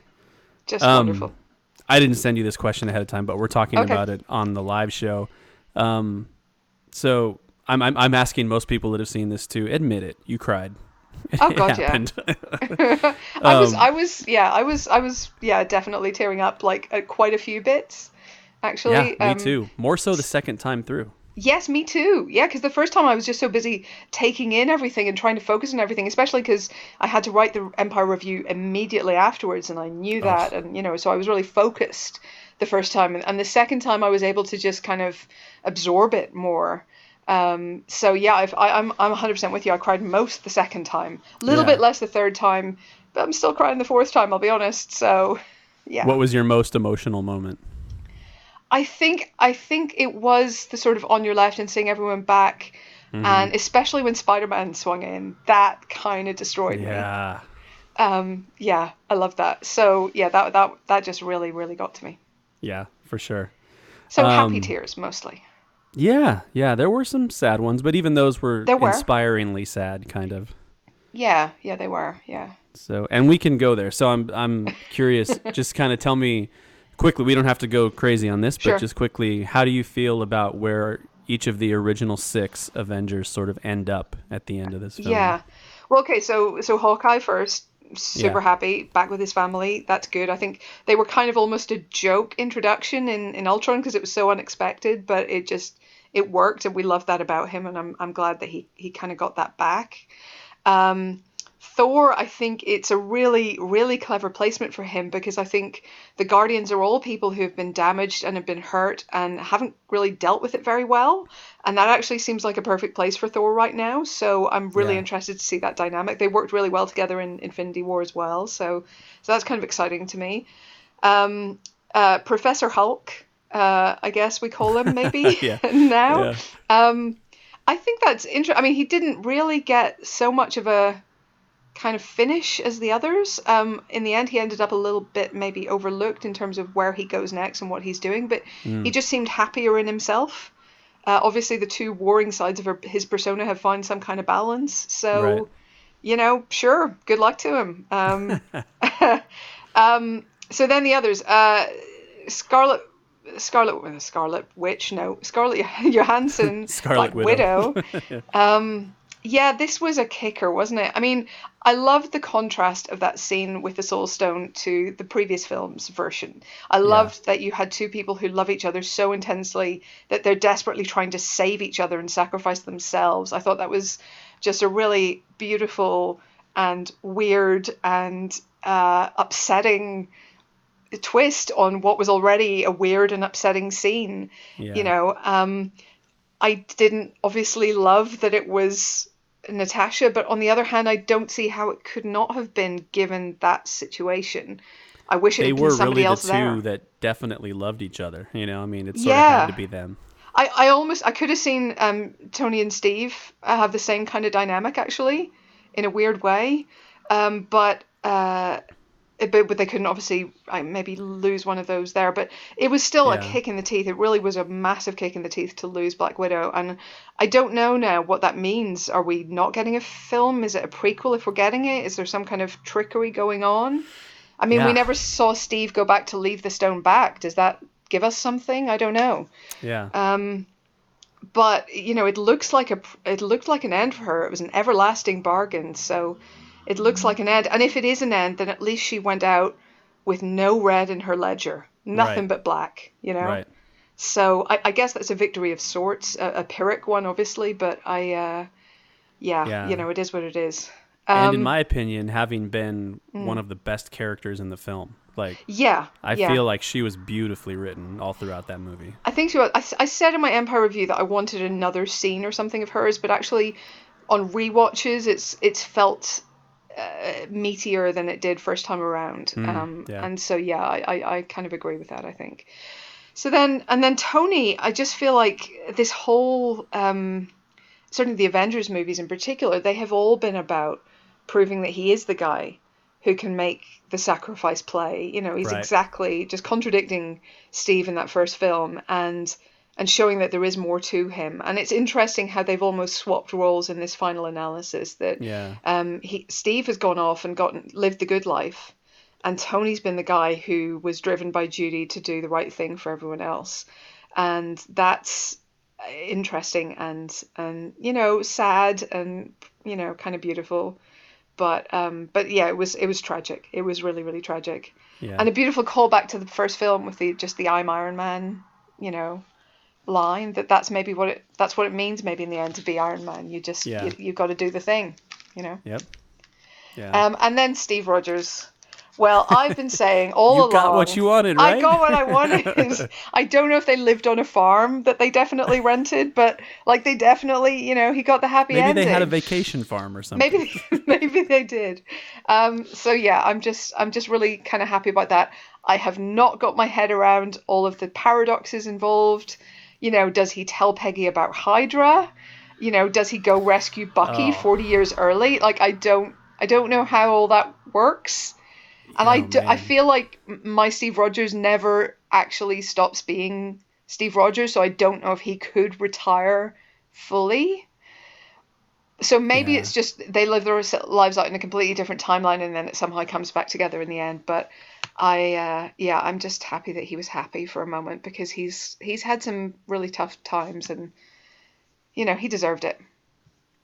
just Um, wonderful. I didn't send you this question ahead of time, but we're talking Okay. about it on the live show. Um, so I'm, I'm I'm asking most people that have seen this to admit it. You cried. Oh, God, yeah. happened. I was um, I was yeah, I was I was yeah, definitely tearing up like at quite a few bits. Actually. yeah, me Um, too. More so the second time through. Yes, me too. Yeah, because the first time I was just so busy taking in everything and trying to focus on everything, especially because I had to write the Empire review immediately afterwards, and I knew that, and you know, so I was really focused the first time, and the second time I was able to just kind of absorb it more. Um, so yeah, I've, I, I'm I'm 100% with you. I cried most the second time, a little Yeah. bit less the third time, but I'm still crying the fourth time. I'll be honest. So yeah. What was your most emotional moment? I think I think it was the sort of on your left and seeing everyone back, Mm-hmm. and especially when Spider Man swung in, that kind of destroyed Yeah. me. Yeah. Um, yeah, I love that. So yeah, that that that just really really got to me. Yeah, for sure. So happy Um, tears mostly. Yeah, yeah. There were some sad ones, but even those were, were. inspiringly sad, kind of. Yeah, yeah, they were. Yeah. So, and we can go there. So I'm I'm curious. just kind of tell me quickly. We don't have to go crazy on this, but Sure. just quickly, how do you feel about where each of the original six Avengers sort of end up at the end of this film? Yeah. Well, okay, so so Hawkeye first, super Yeah. happy, back with his family. That's good. I think they were kind of almost a joke introduction in in Ultron because it was so unexpected, but it just it worked, and we love that about him, and I'm I'm glad that he he kind of got that back. Um, Thor, I think it's a really, really clever placement for him because I think the Guardians are all people who have been damaged and have been hurt and haven't really dealt with it very well. And that actually seems like a perfect place for Thor right now. So I'm really Yeah. interested to see that dynamic. They worked really well together in Infinity War as well. So, so that's kind of exciting to me. Um, uh, Professor Hulk, uh, I guess we call him maybe Yeah. now. Yeah. Um, I think that's interesting. I mean, he didn't really get so much of a kind of finish as the others. Um, in the end, he ended up a little bit maybe overlooked in terms of where he goes next and what he's doing, but Mm. he just seemed happier in himself. Uh, obviously, the two warring sides of her, his persona have found some kind of balance. So, Right. you know, sure, good luck to him. Um, um, so then the others, uh, Scarlet. Scarlet, uh, Scarlet Witch, no, Scarlett Johansson, Scarlet Black Widow. Widow. Um, yeah, this was a kicker, wasn't it? I mean, I loved the contrast of that scene with the Soul Stone to the previous film's version. I loved that you had two people who love each other so intensely that they're desperately trying to save each other and sacrifice themselves. I thought that was just a really beautiful and weird and uh, upsetting twist on what was already a weird and upsetting scene Yeah. you know um i didn't obviously love that it was natasha but on the other hand i don't see how it could not have been given that situation i wish it they had been were somebody really the else two there that definitely loved each other. You know, I mean, it sort of Yeah. had to be them. I, I almost I could have seen um, Tony and Steve uh, have the same kind of dynamic actually, in a weird way, um, but uh, but, but they couldn't obviously uh, maybe lose one of those there. But it was still a kick in the teeth. It really was a massive kick in the teeth to lose Black Widow, and I don't know now what that means. Are we not getting a film? Is it a prequel if we're getting it? Is there some kind of trickery going on? I mean, Yeah. we never saw Steve go back to leave the stone back. Does that give us something? I don't know. Yeah. Um, but you know, it looks like a it looked like an end for her. It was an everlasting bargain. So it looks like an end. And if it is an end, then at least she went out with no red in her ledger, nothing Right. but black. You know. Right. So I, I guess that's a victory of sorts, a, a pyrrhic one, obviously. But I, uh, yeah, Yeah. you know, it is what it is. and Um, in my opinion, having been one of the best characters in the film, like yeah, I yeah. feel like she was beautifully written all throughout that movie. I think she was. I said in my Empire review that I wanted another scene or something of hers, but actually, on rewatches, it's it's felt uh, meatier than it did first time around. um, yeah. And so yeah, I, I I kind of agree with that. I think. So then and then Tony, I just feel like this whole um, certainly the Avengers movies in particular, they have all been about proving that he is the guy who can make the sacrifice play. You know, he's Right. exactly just contradicting Steve in that first film and and showing that there is more to him. And it's interesting how they've almost swapped roles in this final analysis that Yeah. um, he, Steve has gone off and gotten lived the good life, and Tony's been the guy who was driven by duty to do the right thing for everyone else, and that's uh, interesting and and you know sad and you know kind of beautiful, but um but yeah it was it was tragic. It was really really tragic, Yeah. and a beautiful callback to the first film with the just the I'm Iron Man, you know line that that's maybe what it that's what it means maybe in the end to be Iron Man you just Yeah. you, you've got to do the thing you know Yep. Yeah. um, and then Steve Rogers. Well, I've been saying all you along. got what you wanted, right? I got what I wanted. I don't know if they lived on a farm that they definitely rented, but like they definitely, you know, he got the happy Maybe ending. they had a vacation farm or something. Maybe, maybe they did. Um, so yeah, I'm just, I'm just really kind of happy about that. I have not got my head around all of the paradoxes involved. You know, does he tell Peggy about Hydra? You know, does he go rescue Bucky Oh. 40 years early? Like, I don't, I don't know how all that works. And I, Oh, do, I feel like my Steve Rogers never actually stops being Steve Rogers, so I don't know if he could retire fully. So maybe Yeah. it's just they live their lives out in a completely different timeline, and then it somehow comes back together in the end. But I, uh, yeah, I'm just happy that he was happy for a moment because he's he's had some really tough times, and you know he deserved it.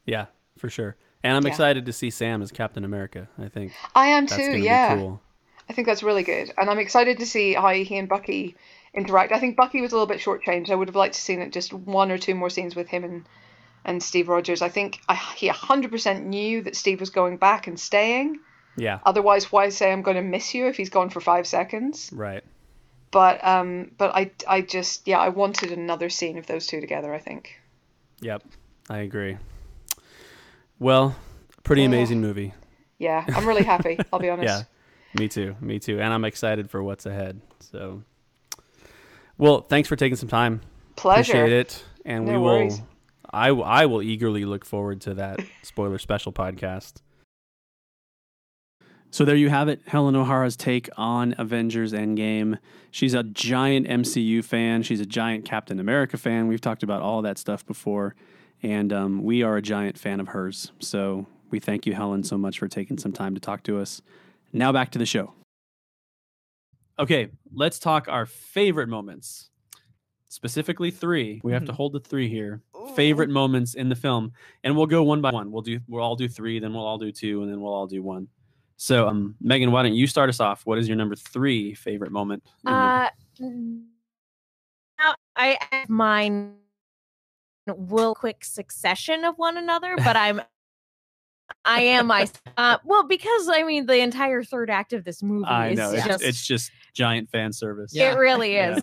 Yeah, for sure. And I'm Yeah. excited to see Sam as Captain America. I think I am too. Yeah. cool. I think that's really good, and I'm excited to see how he and Bucky interact. I think Bucky was a little bit shortchanged. I would have liked to seen it just one or two more scenes with him and and Steve Rogers. I think I, he 100% knew that Steve was going back and staying. Yeah. Otherwise, why say I'm going to miss you if he's gone for five seconds? Right. But um, but I I just yeah I wanted another scene of those two together. I think. Yep. I agree. Well, pretty amazing movie. Yeah, I'm really happy. I'll be honest. Yeah. Me too. Me too. And I'm excited for what's ahead. So, well, thanks for taking some time. Pleasure. Appreciate it. And we No will. worries. I I will eagerly look forward to that spoiler special podcast. So there you have it, Helen O'Hara's take on Avengers Endgame. She's a giant MCU fan. She's a giant Captain America fan. We've talked about all that stuff before, and um, we are a giant fan of hers. So we thank you, Helen, so much for taking some time to talk to us. Now back to the show. Okay, let's talk our favorite moments. Specifically, three. We have to hold the three here. Favorite moments in the film, and we'll go one by one. We'll do. We'll all do three, then we'll all do two, and then we'll all do one. So, um, Megan, why don't you start us off? What is your number three favorite moment? in the- Uh, now I have mine will quick succession of one another, but I'm I am my uh, well because I mean the entire third act of this movie I is know it's, just it's just giant fan service. Yeah. it really Yeah. is.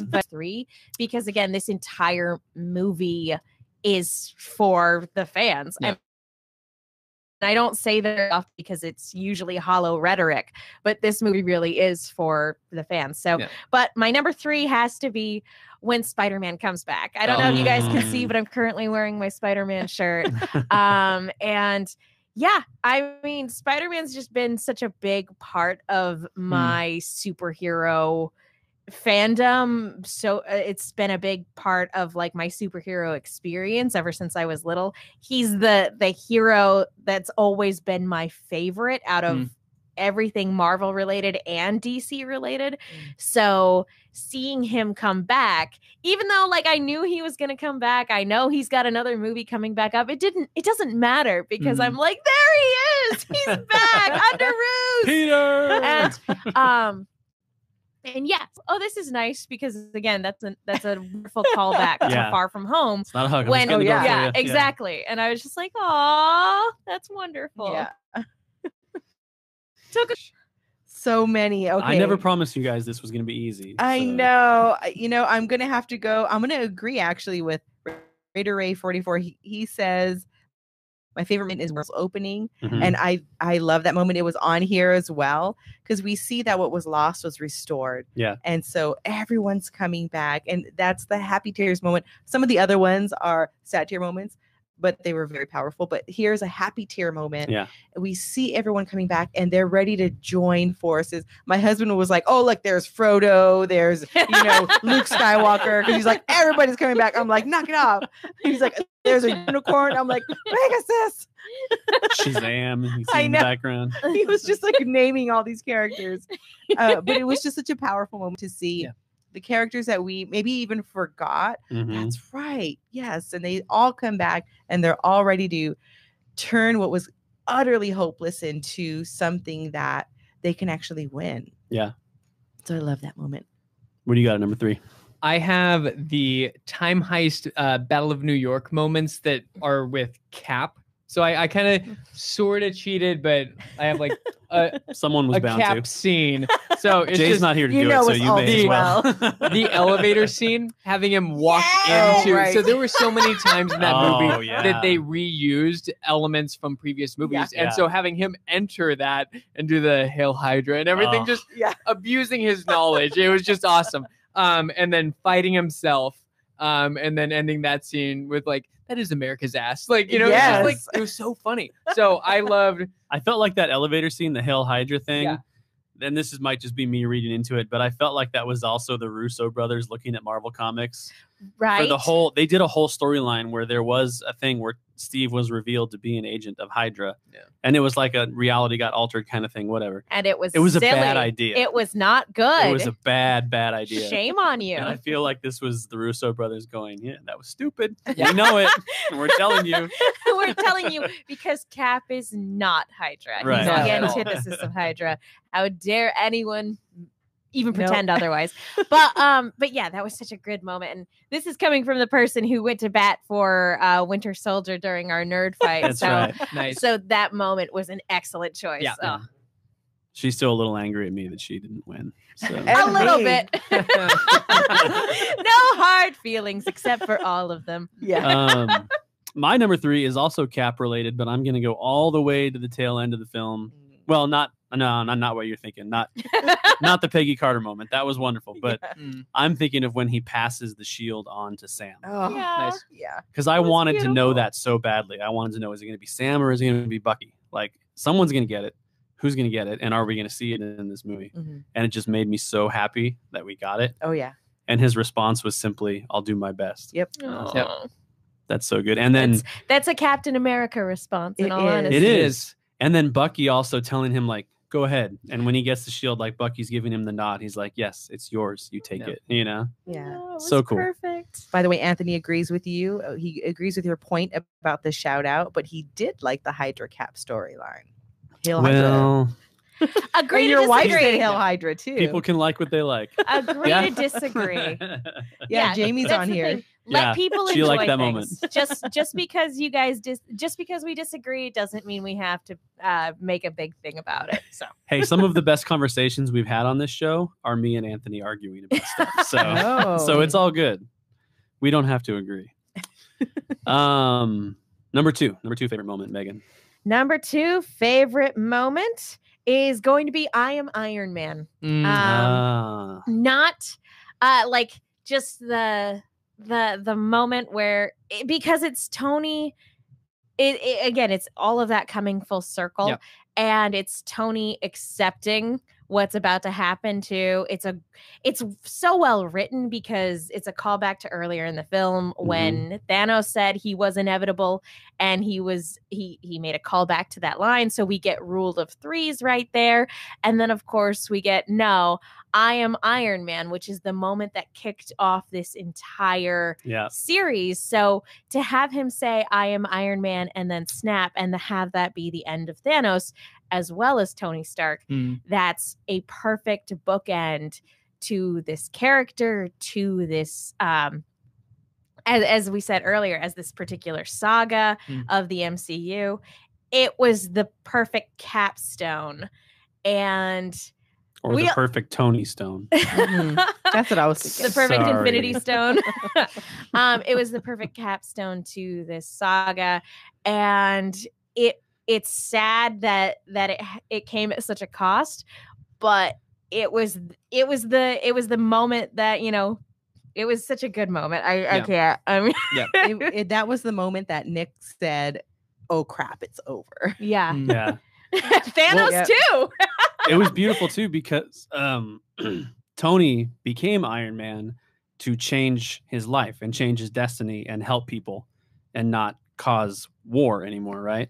But three because again this entire movie is for the fans. Yeah. And I don't say that enough because it's usually hollow rhetoric, but this movie really is for the fans. So, Yeah. but my number three has to be when Spider Man comes back. I don't know if you guys can see, Mm. but I'm currently wearing my Spider Man shirt. um, and yeah, I mean, Spider Man's just been such a big part of my superhero fandom so uh, it's been a big part of like my superhero experience ever since i was little he's the the hero that's always been my favorite out of Mm. everything marvel related and dc related so seeing him come back even though like i knew he was going to come back i know he's got another movie coming back up it didn't it doesn't matter because Mhm. i'm like there he is he's back under ruse Peter. and um and yeah oh this is nice because again that's a that's a wonderful callback Yeah. to far from home it's not a hug. I'm when just gonna go for yeah, exactly and i was just like oh that's wonderful Yeah. took a So many. Okay. I never promised you guys this was going to be easy. I so- know. You know, I'm gonna have to go. I'm gonna agree actually with Raider Ray 44. He, he says my favorite moment is world's opening, Mhm. and I I love that moment. It was on here as well because we see that what was lost was restored. Yeah. and so everyone's coming back, and that's the happy tears moment. Some of the other ones are sad tear moments. But they were very powerful. But here's a happy tear moment. Yeah. We see everyone coming back and they're ready to join forces. My husband was like, Oh, look, there's Frodo, there's you know, Luke Skywalker. Because he's like, everybody's coming back. I'm like, knock it off. He's like, there's a unicorn. I'm like, Pegasus. Shazam. I in the background. He was just like naming all these characters. Uh, but it was just such a powerful moment to see Yeah. The characters that we maybe even forgot. Mhm. That's right. Yes. And they all come back and they're all ready to turn what was utterly hopeless into something that they can actually win. Yeah. So I love that moment. What do you got at number three? I have the time heist uh, Battle of New York moments that are with Cap. So I, I kind of sort of cheated, but I have like a, Someone was a bound Cap to. scene. So it's Jay's just not here to you do know it, so us you all may as well. the elevator scene, having him walk Yes! into. Oh, So there were so many times in that Oh, movie yeah. that they reused elements from previous movies, Yeah. and so having him enter that and do the Hail Hydra and everything, Oh. just Yeah. abusing his knowledge, it was just awesome. Um, and then fighting himself, um, and then ending that scene with like. That is America's ass. Like, you know, it's just like Yes. it was so funny. So I loved I felt like that elevator scene, the Hail Hydra thing. Yeah. And this is might just be me reading into it, but I felt like that was also the Russo brothers looking at Marvel Comics right for the whole. They did a whole storyline where there was a thing where Steve was revealed to be an agent of Hydra, Yeah. and it was like a reality got altered kind of thing. Whatever. and it was It was a bad idea. it was not good It was a bad, bad idea. shame on you And I feel like this was the Russo brothers going, "Yeah, that was stupid. We know it. and we're telling you." we're telling you because Cap is not Hydra. Right. He's Not the at all. antithesis of Hydra. How dare anyone even Nope. pretend otherwise. But um, but yeah, that was such a good moment. And this is coming from the person who went to bat for uh, Winter Soldier during our nerd fight. That's so right. nice. so that moment was an excellent choice. Yeah. Oh, She's still a little angry at me that she didn't win. So a little bit. no hard feelings except for all of them. Yeah. um, my number three is also cap related, but I'm going to go all the way to the tail end of the film. Well, not no, not not what you're thinking. Not not the Peggy Carter moment. That was wonderful, but Mm. I'm thinking of when he passes the shield on to Sam Oh, Yeah. Nice. yeah. because I It was wanted to know that so badly. I wanted to know is it going to be Sam or is it going to be Bucky? Like someone's going to get it. Who's going to get it? And are we going to see it in this movie? Mhm. And it just made me so happy that we got it. Oh, yeah. And his response was simply, "I'll do my best." Yep. Aw. That's so good. And then That's, that's a Captain America response. In It all is. honesty. It is. And then Bucky also telling him like, "Go ahead." And when he gets the shield, like Bucky's giving him the nod. He's like, "Yes, it's yours. You take Yeah. it." You know. Yeah. Oh, So cool. Perfect. By the way, Anthony agrees with you. Uh, He agrees with your point about the shout out, but he did like the Hydra Cap storyline. Hail Hydra. Well, Agree And to your wife disagree. said Hail Hydra too. people can like what they like. Agree Yeah. to disagree. yeah, Jamie's on here. thing. Let Yeah, people she enjoy liked that things. just just because you guys dis- just because we disagree doesn't mean we have to uh, make a big thing about it. So hey, some of the best conversations we've had on this show are me and Anthony arguing about stuff. So, Oh. so it's all good. We don't have to agree. um, number two, number two favorite moment, Megan. number two favorite moment is going to be I am Iron Man. Mm. Um, ah, not uh like just the the the moment where it, because it's tony it, it again it's all of that coming full circle Yep. and it's tony accepting what's about to happen to it's a it's so well written because it's a callback to earlier in the film mm-hmm. when thanos said he was inevitable and he was he he made a callback to that line so we get rule of threes right there and then of course we get no I am Iron Man, which is the moment that kicked off this entire yeah. series. So to have him say, I am Iron Man, and then snap, and to have that be the end of Thanos, as well as Tony Stark, Mm. that's a perfect bookend to this character, to this. Um, as, as we said earlier, as this particular saga Mm. of the MCU, it was the perfect capstone. And Or We- the perfect Tony Stone. Mhm. That's what I was the perfect Sorry. infinity stone um it was the perfect capstone to this saga and it it's sad that that it it came at such a cost but it was it was the it was the moment that you know it was such a good moment i i can't i mean It- it- that was the moment that Nick said, "Oh crap, it's over." yeah Mm. Yeah. thanos yeah. too it was beautiful too because um, Tony became Iron Man to change his life and change his destiny and help people and not cause war anymore, right?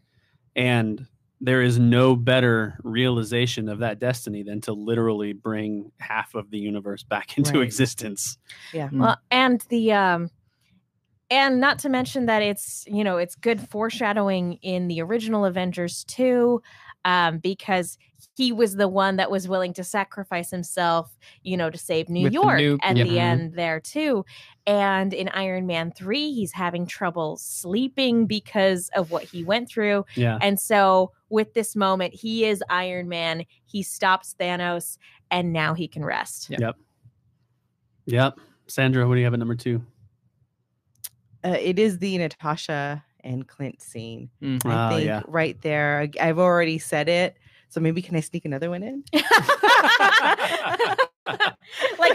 And there is no better realization of that destiny than to literally bring half of the universe back into Right. existence. Well, and the um and not to mention that it's, you know, it's good foreshadowing in the original Avengers too um because he was the one that was willing to sacrifice himself, you know, to save New With the York nuke, at yeah. the end there too. And in Iron Man 3, he's having trouble sleeping because of what he went through. Yeah. And so with this moment, he is Iron Man. He stops Thanos and now he can rest. Yeah. Yep. Yep. Sandra, what do you have at number two? Uh, it is the Natasha and Clint scene. Mm. I Ah, think yeah. right there. I've already said it, so maybe can I sneak another one in? like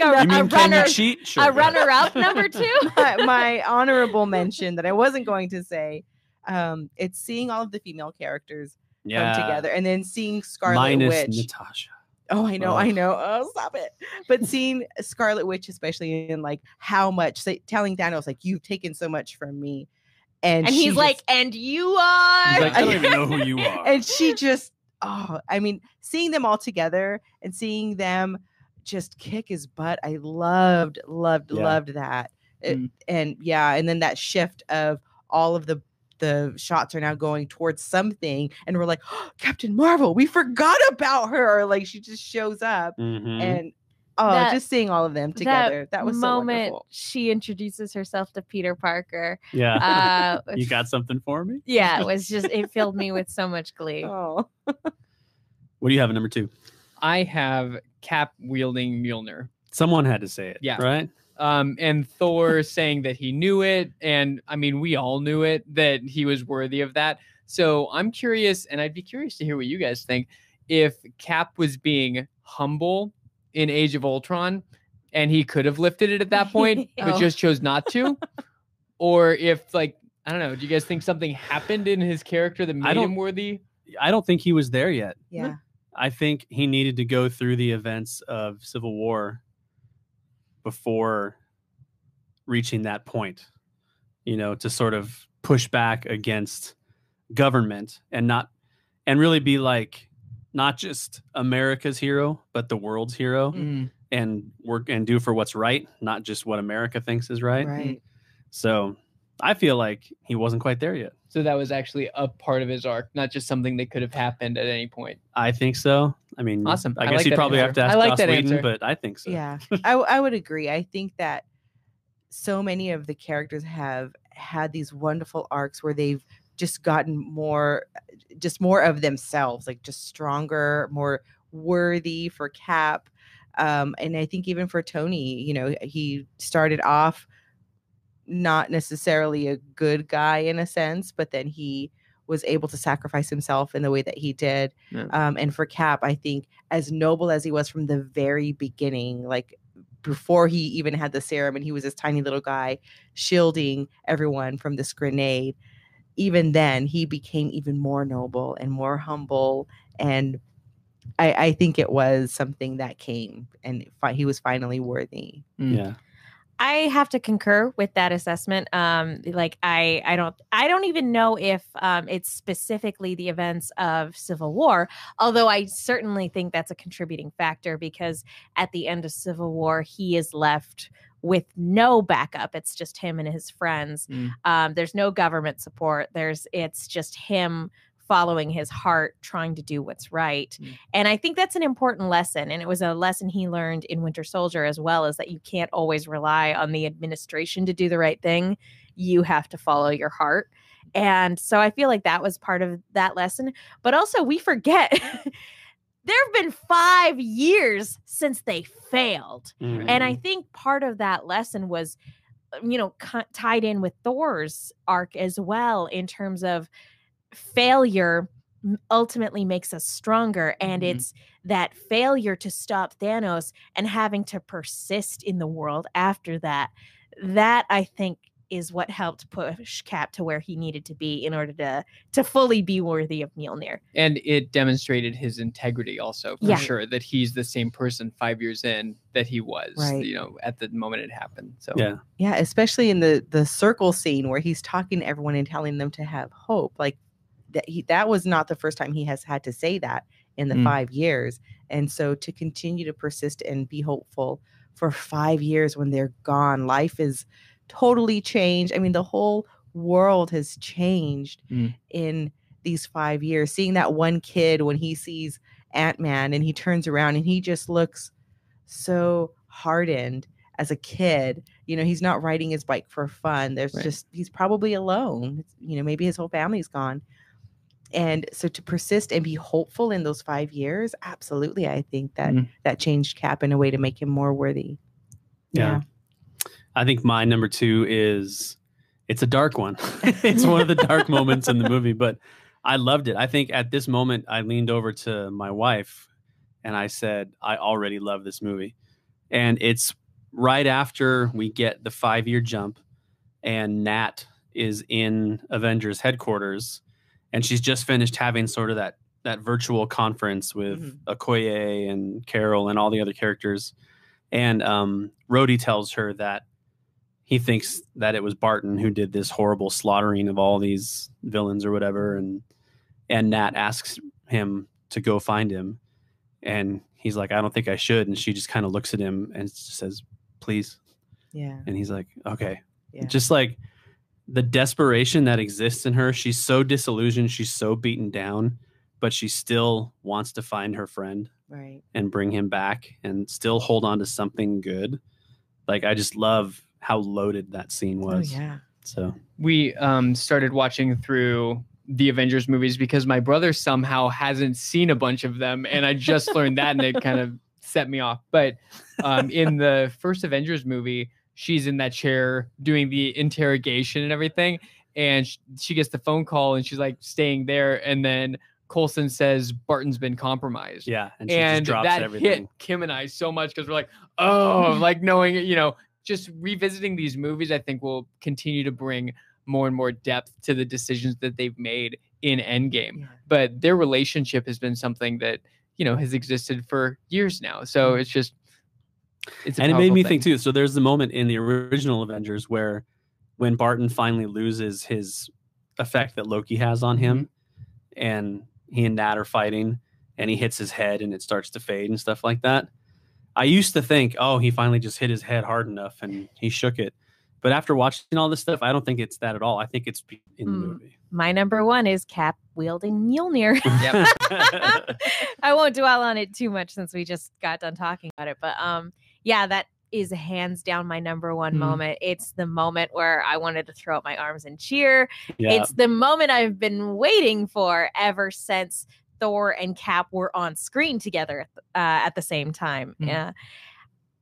a, you mean a runner you cheat? Sure. a go runner up number two my, my honorable mention that I wasn't going to say. Um, it's seeing all of the female characters Yeah. come together, and then seeing Scarlet Minus Witch. Natasha. Oh, I know, I know. Oh, stop it. But seeing Scarlet Witch, especially in like how much, say, telling Thanos, like, you've taken so much from me. And, and she he's like and you are He's like, I don't even know who you are. and she just, oh, I mean, seeing them all together and seeing them just kick his butt. I loved, loved, Yeah. loved that. It- Mm. And yeah, and then that shift of all of the the shots are now going towards something, and we're like, oh, Captain Marvel, we forgot about her. Like she just shows up, Mhm. and Oh, That- just seeing all of them together. That, was so moment wonderful. she introduces herself to Peter Parker. Yeah. Uh, you got something for me? yeah, it was just it filled me with so much glee. Oh, What do you have at number two? I have Cap wielding Mjolnir. Someone had to say it. Yeah. Right? Um, and Thor saying that he knew it, and I mean, we all knew it that he was worthy of that. So I'm curious, and I'd be curious to hear what you guys think. If Cap was being humble in Age of Ultron, and he could have lifted it at that point, but Oh. just chose not to, or if like I don't know, do you guys think something happened in his character that made him worthy? I don't think he was there yet. yeah. Mm-hmm. I think he needed to go through the events of Civil War before reaching that point, you know, to sort of push back against government and not, and really be like, not just America's hero, but the world's hero Mm. and work and do for what's right, not just what America thinks is right. Right. So I feel like he wasn't quite there yet. So that was actually a part of his arc, not just something that could have happened at any point. I think so. I mean, Awesome. I I guess like you'd that probably have to ask I like Joss that Whedon, answer. but I think so. Yeah, I, w- I would agree. I think that so many of the characters have had these wonderful arcs where they've just gotten more, just more of themselves, like just stronger, more worthy for Cap. Um, and I think even for Tony, you know, he started off not necessarily a good guy in a sense, but then he was able to sacrifice himself in the way that he did. Yeah. Um, and for Cap, I think as noble as he was from the very beginning, like before he even had the serum and he was this tiny little guy shielding everyone from this grenade, even then he became even more noble and more humble. And I, I think it was something that came and fi- he was finally worthy. Mm. Yeah. I have to concur with that assessment. Um, like I, I don't, I don't even know if um, it's specifically the events of Civil War. Although I certainly think that's a contributing factor because at the end of Civil War, he is left with no backup. It's just him and his friends. Mm. Um, there's no government support. There's, it's just him following his heart, trying to do what's right. Mm. And I think that's an important lesson. And it was a lesson he learned in Winter Soldier as well, is that you can't always rely on the administration to do the right thing. You have to follow your heart. And so I feel like that was part of that lesson. But also, we forget there have been five years since they failed. Mhm. And I think part of that lesson was, uh, you know, co- tied in with Thor's arc as well, in terms of failure ultimately makes us stronger. And Mhm. it's that failure to stop Thanos and having to persist in the world after that. That I think is what helped push Cap to where he needed to be in order to to fully be worthy of Mjolnir. and it demonstrated his integrity also for Yeah. sure that he's the same person five years in that he was Right. you know at the moment it happened so Yeah. Yeah, especially in the the circle scene where he's talking to everyone and telling them to have hope. Like that he that was not the first time he has had to say that in the Mm. 5 years. And so to continue to persist and be hopeful for 5 years when they're gone, life is totally changed. I mean, the whole world has changed Mm. in these 5 years. Seeing that one kid when he sees Ant-Man and he turns around and he just looks so hardened as a kid you know he's not riding his bike for fun there's Right. just he's probably alone you know maybe his whole family's gone and so to persist and be hopeful in those five years absolutely i think that Mhm. that changed cap in a way to make him more worthy Yeah. I think my number two is it's a dark one. it's one of the dark moments in the movie, but I loved it. I think at this moment I leaned over to my wife and I said, I already love this movie. And it's right after we get the five year jump and Nat is in Avengers headquarters and she's just finished having sort of that that virtual conference with Mhm. Okoye and Carol and all the other characters. And um, Rhodey tells her that he thinks that it was Barton who did this horrible slaughtering of all these villains or whatever. And and Nat asks him to go find him, and he's like, "I don't think I should." And she just kind of looks at him and says, "Please." yeah And he's like, "Okay." yeah Just like the desperation that exists in her, she's so disillusioned, she's so beaten down but she still wants to find her friend Right. and bring him back and still hold on to something good. Like I just love how loaded that scene was. Oh yeah. So we um started watching through the Avengers movies because my brother somehow hasn't seen a bunch of them and I just learned that and it kind of set me off. But um in the first Avengers movie, she's in that chair doing the interrogation and everything and she gets the phone call and she's like staying there and then Coulson says Barton's been compromised yeah, and she and just drops that everything. hit Kim and I so much because we're like, oh, like knowing you know, just revisiting these movies, I think will continue to bring more and more depth to the decisions that they've made in Endgame. Yeah. But their relationship has been something that you know has existed for years now. So it's just, it's a and it made me thing. think too. So there's the moment in the original Avengers where when Barton finally loses his effect that Loki has on him, Mm-hmm. and he and Nat are fighting, and he hits his head and it starts to fade and stuff like that. I used to think, oh, he finally just hit his head hard enough and he shook it. But after watching all this stuff, I don't think it's that at all. I think it's in the Mm. movie. My number one is Cap wielding Mjolnir. Yep. I won't dwell on it too much since we just got done talking about it. But um, yeah, that is hands down my number one Mhm. moment. It's the moment where I wanted to throw up my arms and cheer. yeah, It's the moment I've been waiting for ever since Thor and Cap were on screen together uh, at the same time. Mhm. Yeah.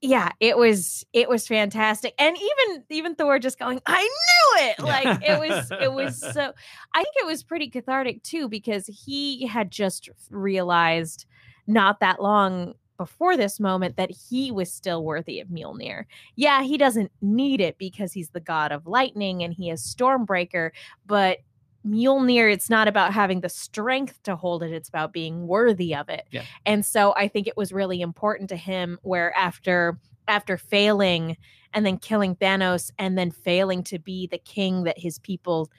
Yeah, it was it was fantastic. And even even Thor just going, I knew it. Like it was it was so I think it was pretty cathartic too because he had just realized not that long before this moment that he was still worthy of Mjolnir. Yeah, he doesn't need it because he's the god of lightning and he is Stormbreaker, but Mjolnir, it's not about having the strength to hold it, it's about being worthy of it. Yeah. And so I think it was really important to him where after after failing and then killing Thanos and then failing to be the king that his people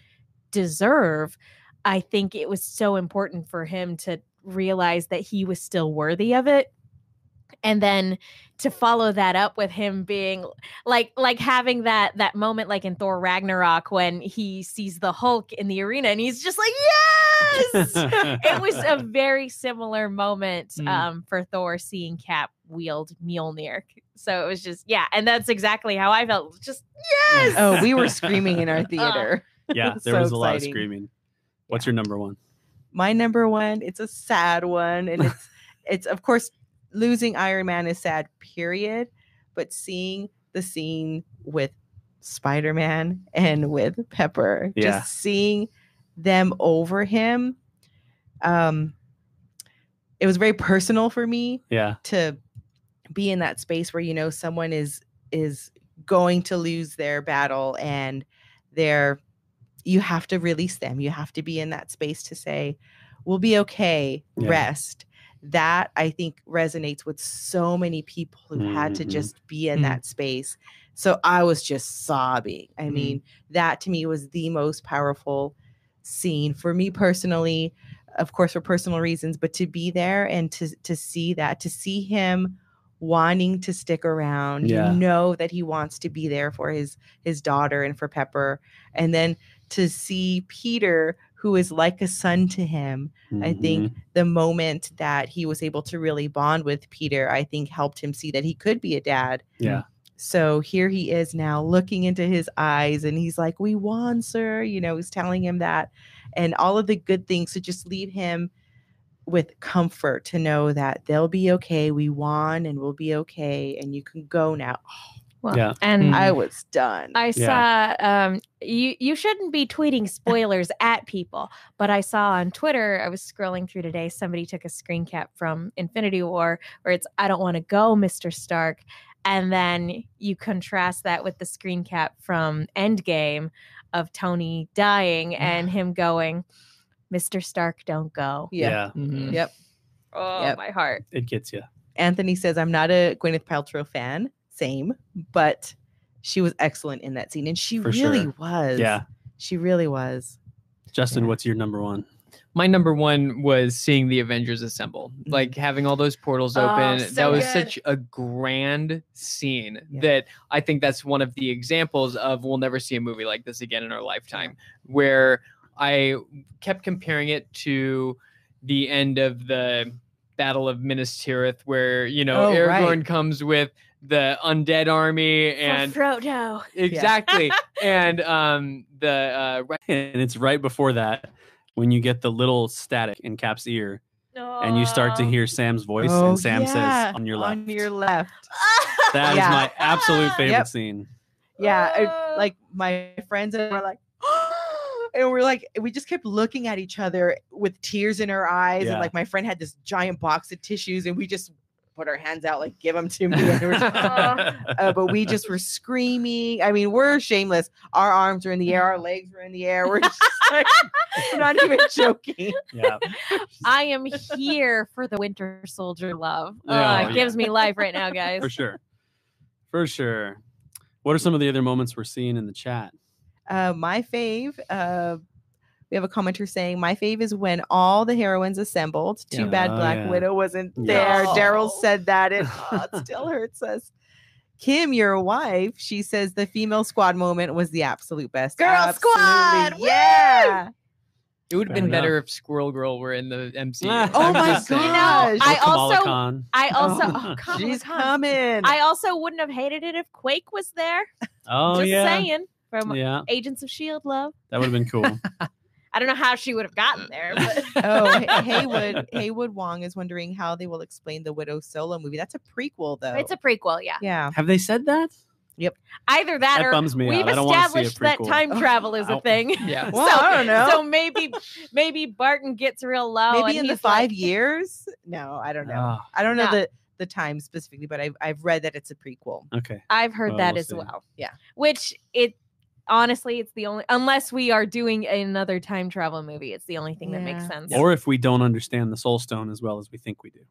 deserve, I think it was so important for him to realize that he was still worthy of it and then to follow that up with him being like like having that that moment like in Thor Ragnarok when he sees the Hulk in the arena and he's just like yes it was a very similar moment Mm. um for Thor seeing Cap wield Mjolnir so it was just yeah and that's exactly how I felt just yes Oh, we were screaming in our theater. yeah, there So was a lot of screaming. What's your number one? My number one, it's a sad one. And it's it's of course losing Iron Man is sad, period. But seeing the scene with Spider-Man and with Pepper, Yeah. just seeing them over him. Um it was very personal for me Yeah, to be in that space where you know someone is is going to lose their battle and they're you have to release them you have to be in that space to say we'll be okay Yeah. rest that i think resonates with so many people who've had to Mhm. just be in Mhm. that space so i was just sobbing i Mhm. mean that to me was the most powerful scene for me personally of course for personal reasons but to be there and to to see that to see him wanting to stick around Yeah. you know that he wants to be there for his his daughter and for pepper and then to see peter who is like a son to him i think mm-hmm. the moment that he was able to really bond with peter i think helped him see that he could be a dad yeah, so here he is now looking into his eyes and he's like, We won, sir. You know, he's telling him that and all of the good things to just leave him with comfort to know that they'll be okay. We won and we'll be okay. And you can go now. Well, Yeah. and Mm. I was done. I Yeah. saw um you you shouldn't be tweeting spoilers at people, but I saw on Twitter, I was scrolling through today, somebody took a screen cap from Infinity War where it's I don't want to go, Mr. Stark. And then you contrast that with the screen cap from Endgame of Tony dying and him going, Mr. Stark, don't go. yeah. Mhm. Yep. Oh, Yep. my heart. it gets you. Anthony says, I'm not a Gwyneth Paltrow fan. Same, but she was excellent in that scene. And she For really sure. was. Yeah, She really was. Justin, Yeah. what's your number one? my number one was seeing the Avengers assemble, Mhm. like having all those portals Oh, open. that was good. such a grand scene Yeah. that I think that's one of the examples of we'll never see a movie like this again in our lifetime, where I kept comparing it to the end of the Battle of Minas Tirith, where you know Oh, Aragorn right. comes with the undead army and For Frodo. exactly, and um the uh, right- and it's right before that when you get the little static in Cap's ear, and you start to hear Sam's voice, Oh, and Sam yeah, says, "On your left." On your left. That is Yeah. my absolute favorite Yep. scene. Yeah, Uh. I- like my friends and we're like, and we're like, we just kept looking at each other with tears in our eyes, Yeah. and like my friend had this giant box of tissues, and we just put our hands out like, give them to me. And it was- uh, but we just were screaming. I mean, we're shameless. Our arms were in the air, our legs were in the air. We're just like, not even joking. yeah. I am here for the Winter Soldier love. Uh, Yeah, it gives me life right now, guys. for sure. For sure. What are some of the other moments we're seeing in the chat? Uh, my fave. Uh, we have a commenter saying my fave is when all the heroines assembled. Too Yeah. bad Oh, Black yeah. Widow wasn't Yeah. there. Daryl said that, and oh, it still hurts us. Kim, your wife, she says the female squad moment was the absolute best. Girl Absolutely. squad, woo! yeah. it would have Fair been better if Squirrel Girl were in the MCU. Oh my just saying. gosh. I also- Khan. I also, Oh, oh, She's coming. I also wouldn't have hated it if Quake was there. Oh Just yeah. saying. From Yeah, Agents of Shield, love. that would have been cool. I don't know how she would have gotten there, but oh, Hay- Haywood Haywood Wong is wondering how they will explain the Widow solo movie. That's a prequel, though. it's a prequel. Yeah, yeah. have they said that? Yep. Either that, That or bums me we've out. I don't want to see a established that time travel is a thing. Yeah. Well, so, I don't know. So maybe maybe Barton gets real low. Maybe and in the five like, years. No, I don't know. Ah, I don't know Yeah. the the time specifically, but I've I've read that it's a prequel. okay. I've heard Well, that we'll as see. well. Yeah. Which it honestly, it's the only unless we are doing another time travel movie, it's the only thing that makes sense. Or if we don't understand the Soul Stone as well as we think we do.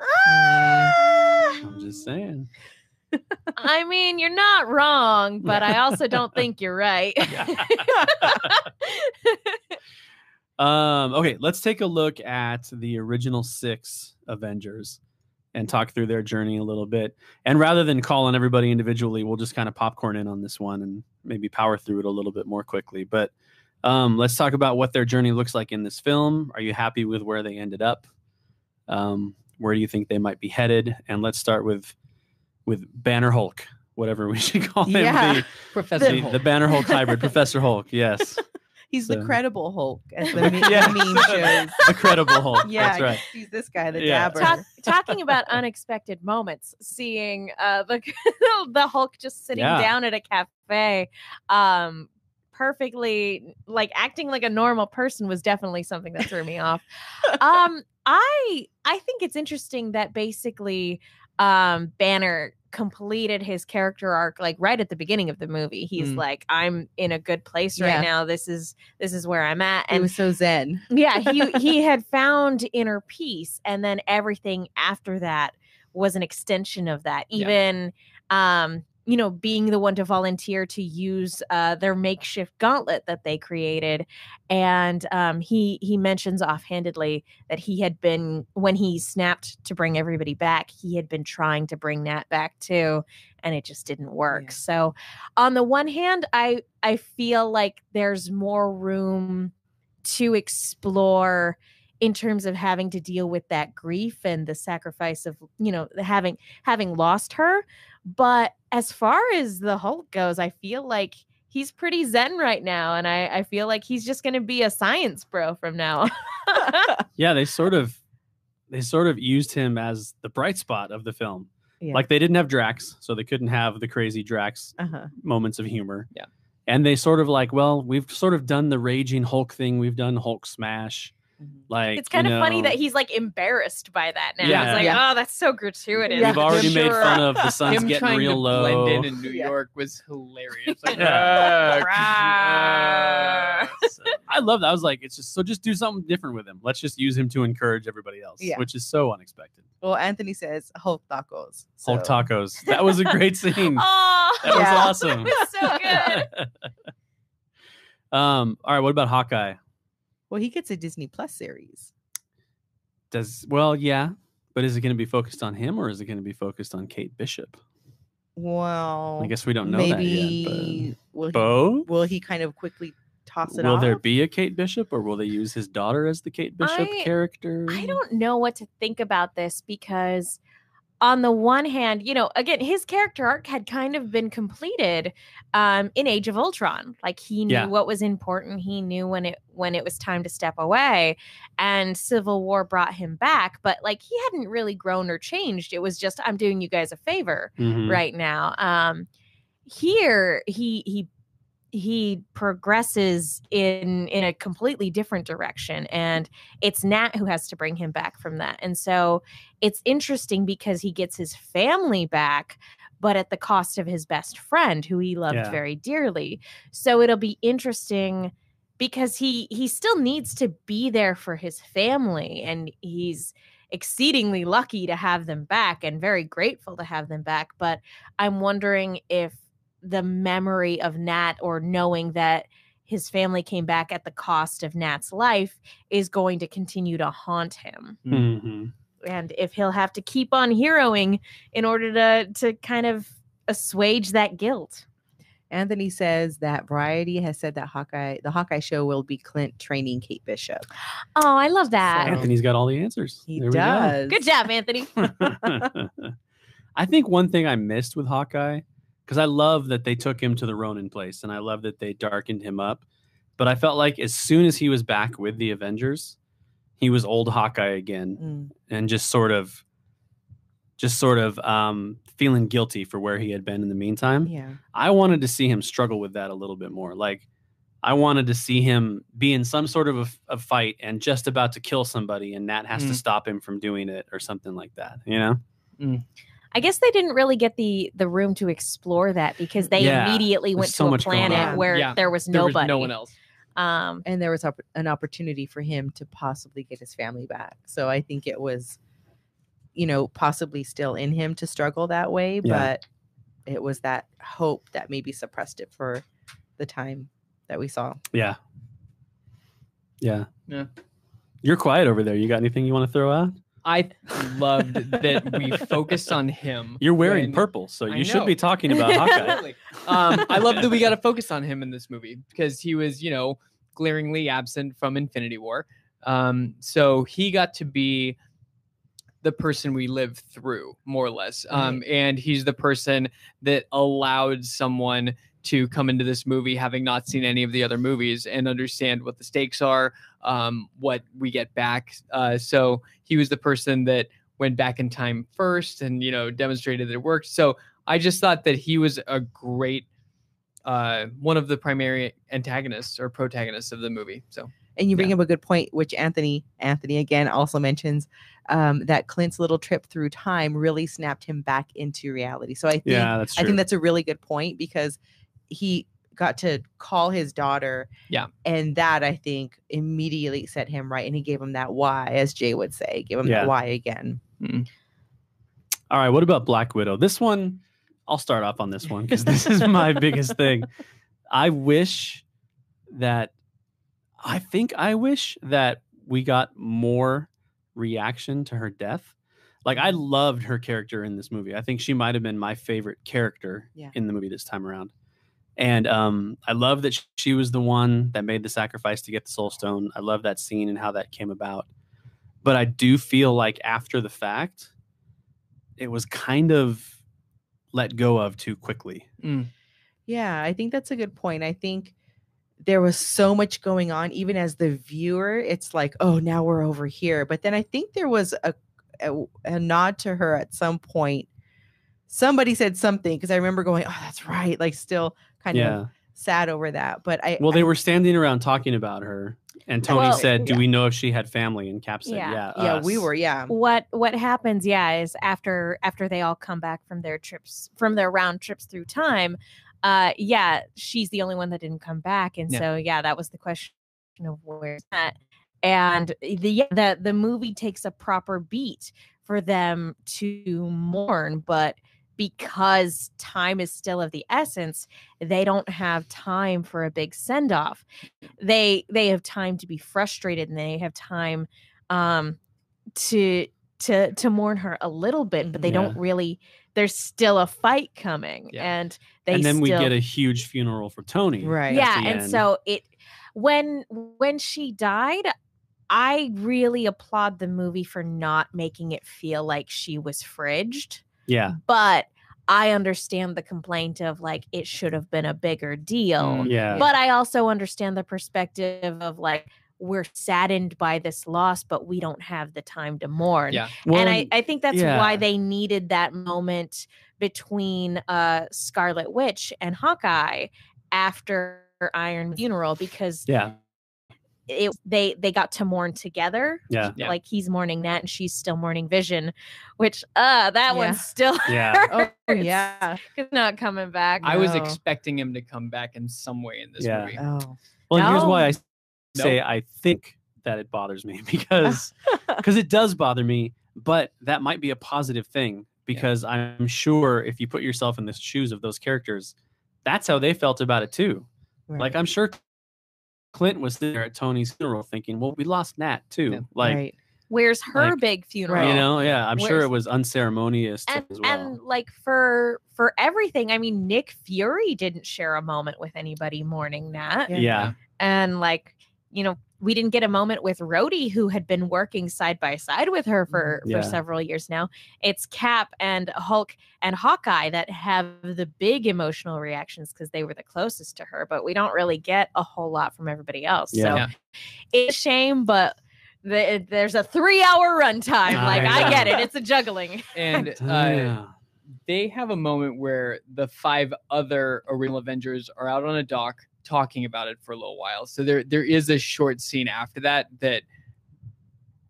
Ah! I'm just saying. I mean, you're not wrong, but I also don't think you're right. Um, okay, let's take a look at the original six Avengers and talk through their journey a little bit. And rather than call on everybody individually, we'll just kind of popcorn in on this one and maybe power through it a little bit more quickly. But um, let's talk about what their journey looks like in this film. Are you happy with where they ended up? Um, where do you think they might be headed? And let's start with with Banner Hulk, whatever we should call him. Yeah. The, Professor the, Hulk. the Banner Hulk hybrid, Professor Hulk. Yes, He's the credible Hulk, as the, me- Yeah. meme shows. the credible Hulk. Yeah, That's right. he's this guy, the Yeah. dabber. Talk, talking about unexpected moments, seeing uh, the the Hulk just sitting Yeah. down at a cafe, um, perfectly like acting like a normal person was definitely something that threw me off. Um, I I think it's interesting that basically, um, Banner completed his character arc like right at the beginning of the movie. He's Mm. like, I'm in a good place right Yeah. now. This is this is where I'm at, and was so zen. yeah he he had found inner peace and then everything after that was an extension of that Yeah. even um you know being the one to volunteer to use uh their makeshift gauntlet that they created and um he he mentions offhandedly that he had been when he snapped to bring everybody back he had been trying to bring Nat back too and it just didn't work Yeah. so on the one hand i i feel like there's more room to explore in terms of having to deal with that grief and the sacrifice of you know having having lost her but as far as the hulk goes i feel like he's pretty zen right now and i i feel like he's just going to be a science bro from now on Yeah, they sort of they sort of used him as the bright spot of the film. Yeah. Like they didn't have Drax, so they couldn't have the crazy Drax Uh-huh. moments of humor. Yeah. And they sort of like, well, we've sort of done the raging Hulk thing. We've done Hulk smash. Mhm. Like it's kind you of funny that he's like embarrassed by that now Yeah. it's like Yeah. oh that's so gratuitous Yeah. We've already Him made sure- fun of the sun's Him getting trying real to low. blend in in New Yeah. York was hilarious. Like, Yeah. "Ah, So, I love that. I was like, it's just so just do something different with him. Let's just use him to encourage everybody else, Yeah. which is so unexpected. Well, Anthony says Hulk tacos. Hulk tacos. That was a great scene. oh That was Yeah. awesome. it's so good um, all right, what about Hawkeye? Well, he gets a Disney Plus series. Does well, yeah, but is it going to be focused on him or is it going to be focused on Kate Bishop? Well, I guess we don't know maybe that yet. will But he, will he kind of quickly toss it will off. there be a Kate Bishop, or will they use his daughter as the Kate Bishop I- character? I don't know what to think about this because on the one hand, you know, again, his character arc had kind of been completed um in Age of Ultron. Like he knew Yeah. what was important, he knew when it when it was time to step away, and Civil War brought him back, but like he hadn't really grown or changed. It was just I'm doing you guys a favor Mhm. right now. Um here he he he progresses in in a completely different direction and it's Nat who has to bring him back from that. And so it's interesting because he gets his family back but at the cost of his best friend who he loved Yeah. very dearly. So it'll be interesting because he he still needs to be there for his family and he's exceedingly lucky to have them back and very grateful to have them back but i'm wondering if the memory of nat or knowing that his family came back at the cost of nat's life is going to continue to haunt him Mhm. and if he'll have to keep on heroing in order to to kind of assuage that guilt Anthony says that Variety has said that Hawkeye, the Hawkeye show, will be Clint training Kate Bishop. oh i love that So- Anthony's got all the answers. He There we go. does. good job anthony I think one thing I missed with Hawkeye, because I love that they took him to the Ronin place and I love that they darkened him up. But I felt like as soon as he was back with the Avengers, he was old Hawkeye again Mm. and just sort of just sort of um, feeling guilty for where he had been in the meantime. Yeah. I wanted to see him struggle with that a little bit more. Like I wanted to see him be in some sort of a, a fight and just about to kill somebody, and Nat has to Mm. stop him from doing it or something like that. You know? I guess they didn't really get the the room to explore that because they Yeah, immediately there's went so to a much planet where Yeah, there was There was nobody. no one else. Um, And there was opp- an opportunity for him to possibly get his family back. So I think it was, you know, possibly still in him to struggle that way, Yeah. but it was that hope that maybe suppressed it for the time that we saw. Yeah. Yeah. Yeah. You're quiet over there. You got anything you want to throw out? I loved that we focused on him. You're wearing when- purple, so you should be talking about Hawkeye. Um, I love that we got to focus on him in this movie because he was, you know, glaringly absent from Infinity War. Um, so he got to be the person we live through, more or less. Um, and he's the person that allowed someone to come into this movie having not seen any of the other movies and understand what the stakes are, um, what we get back. Uh, so he was the person that went back in time first and you know demonstrated that it worked. So I just thought that he was a great uh one of the primary antagonists or protagonists of the movie. So And you bring Yeah. up a good point, which Anthony, Anthony again also mentions um, that Clint's little trip through time really snapped him back into reality. So I think yeah, that's I think that's a really good point because he got to call his daughter. Yeah. And that I think immediately set him right. And he gave him that why, as Jay would say, give him Yeah. that why again. Mm-hmm. All right, what about Black Widow? This one, I'll start off on this one because this is my biggest thing. I wish that, I think I wish that we got more reaction to her death. Like, I mm-hmm. loved her character in this movie. I think she might have been my favorite character Yeah. in the movie this time around. And um, I love that she was the one that made the sacrifice to get the Soul Stone. I love that scene and how that came about. But I do feel like after the fact, it was kind of let go of too quickly. Yeah, I think that's a good point. I think there was so much going on, even as the viewer, it's like, oh, now we're over here. But then I think there was a a, a nod to her at some point. Somebody said something because I remember going, oh, that's right. Like still kind yeah. of sad over that. But I Well, they I- were standing around talking about her, and Tony Well, said, "Do yeah. we know if she had family?" And Cap said, Yeah. "Yeah, yeah, we were, yeah. what what happens yeah is after after they all come back from their trips from their round trips through time uh yeah she's the only one that didn't come back and Yeah. so yeah that was the question of where's that and the yeah, the the movie takes a proper beat for them to mourn but because time is still of the essence they don't have time for a big send off they they have time to be frustrated and they have time um to to to mourn her a little bit but they Mhm. don't really there's still a fight coming Yeah. and they and then we get a huge funeral for Tony. Right. yeah and end. so it when when she died, I really applaud the movie for not making it feel like she was fridged. Yeah. But I understand the complaint of like it should have been a bigger deal. Mm, Yeah. But I also understand the perspective of like we're saddened by this loss, but we don't have the time to mourn. Yeah. Well, and I, I think that's yeah. why they needed that moment between uh Scarlet Witch and Hawkeye after Iron funeral because yeah. It they they got to mourn together. Yeah. Yeah. Like he's mourning Nat and she's still mourning Vision, which uh that Yeah. one's still Yeah. Oh yeah. It's not coming back. I was expecting him to come back in some way in this Yeah. movie. Oh. Well, here's why I No. say I think that it bothers me because because it does bother me, but that might be a positive thing because I'm sure if you put yourself in the shoes of those characters, that's how they felt about it too. Like I'm sure Clint was there at Tony's funeral thinking, "Well, we lost Nat too." Yeah. Like right. Where's her like, big funeral? you know, yeah, I'm sure it was unceremonious and as well. and like for for everything i mean nick fury didn't share a moment with anybody mourning Nat. Yeah. yeah. and like you know we didn't get a moment with Rhodey, who had been working side by side with her for, Yeah. for several years now. It's Cap and Hulk and Hawkeye that have the big emotional reactions because they were the closest to her, but we don't really get a whole lot from everybody else. Yeah. So Yeah. it's a shame, but the, there's a three hour runtime. I Like, I, get it. It's a juggling. And uh, they have a moment where the five other original Avengers are out on a dock talking about it for a little while. So there there is a short scene after that that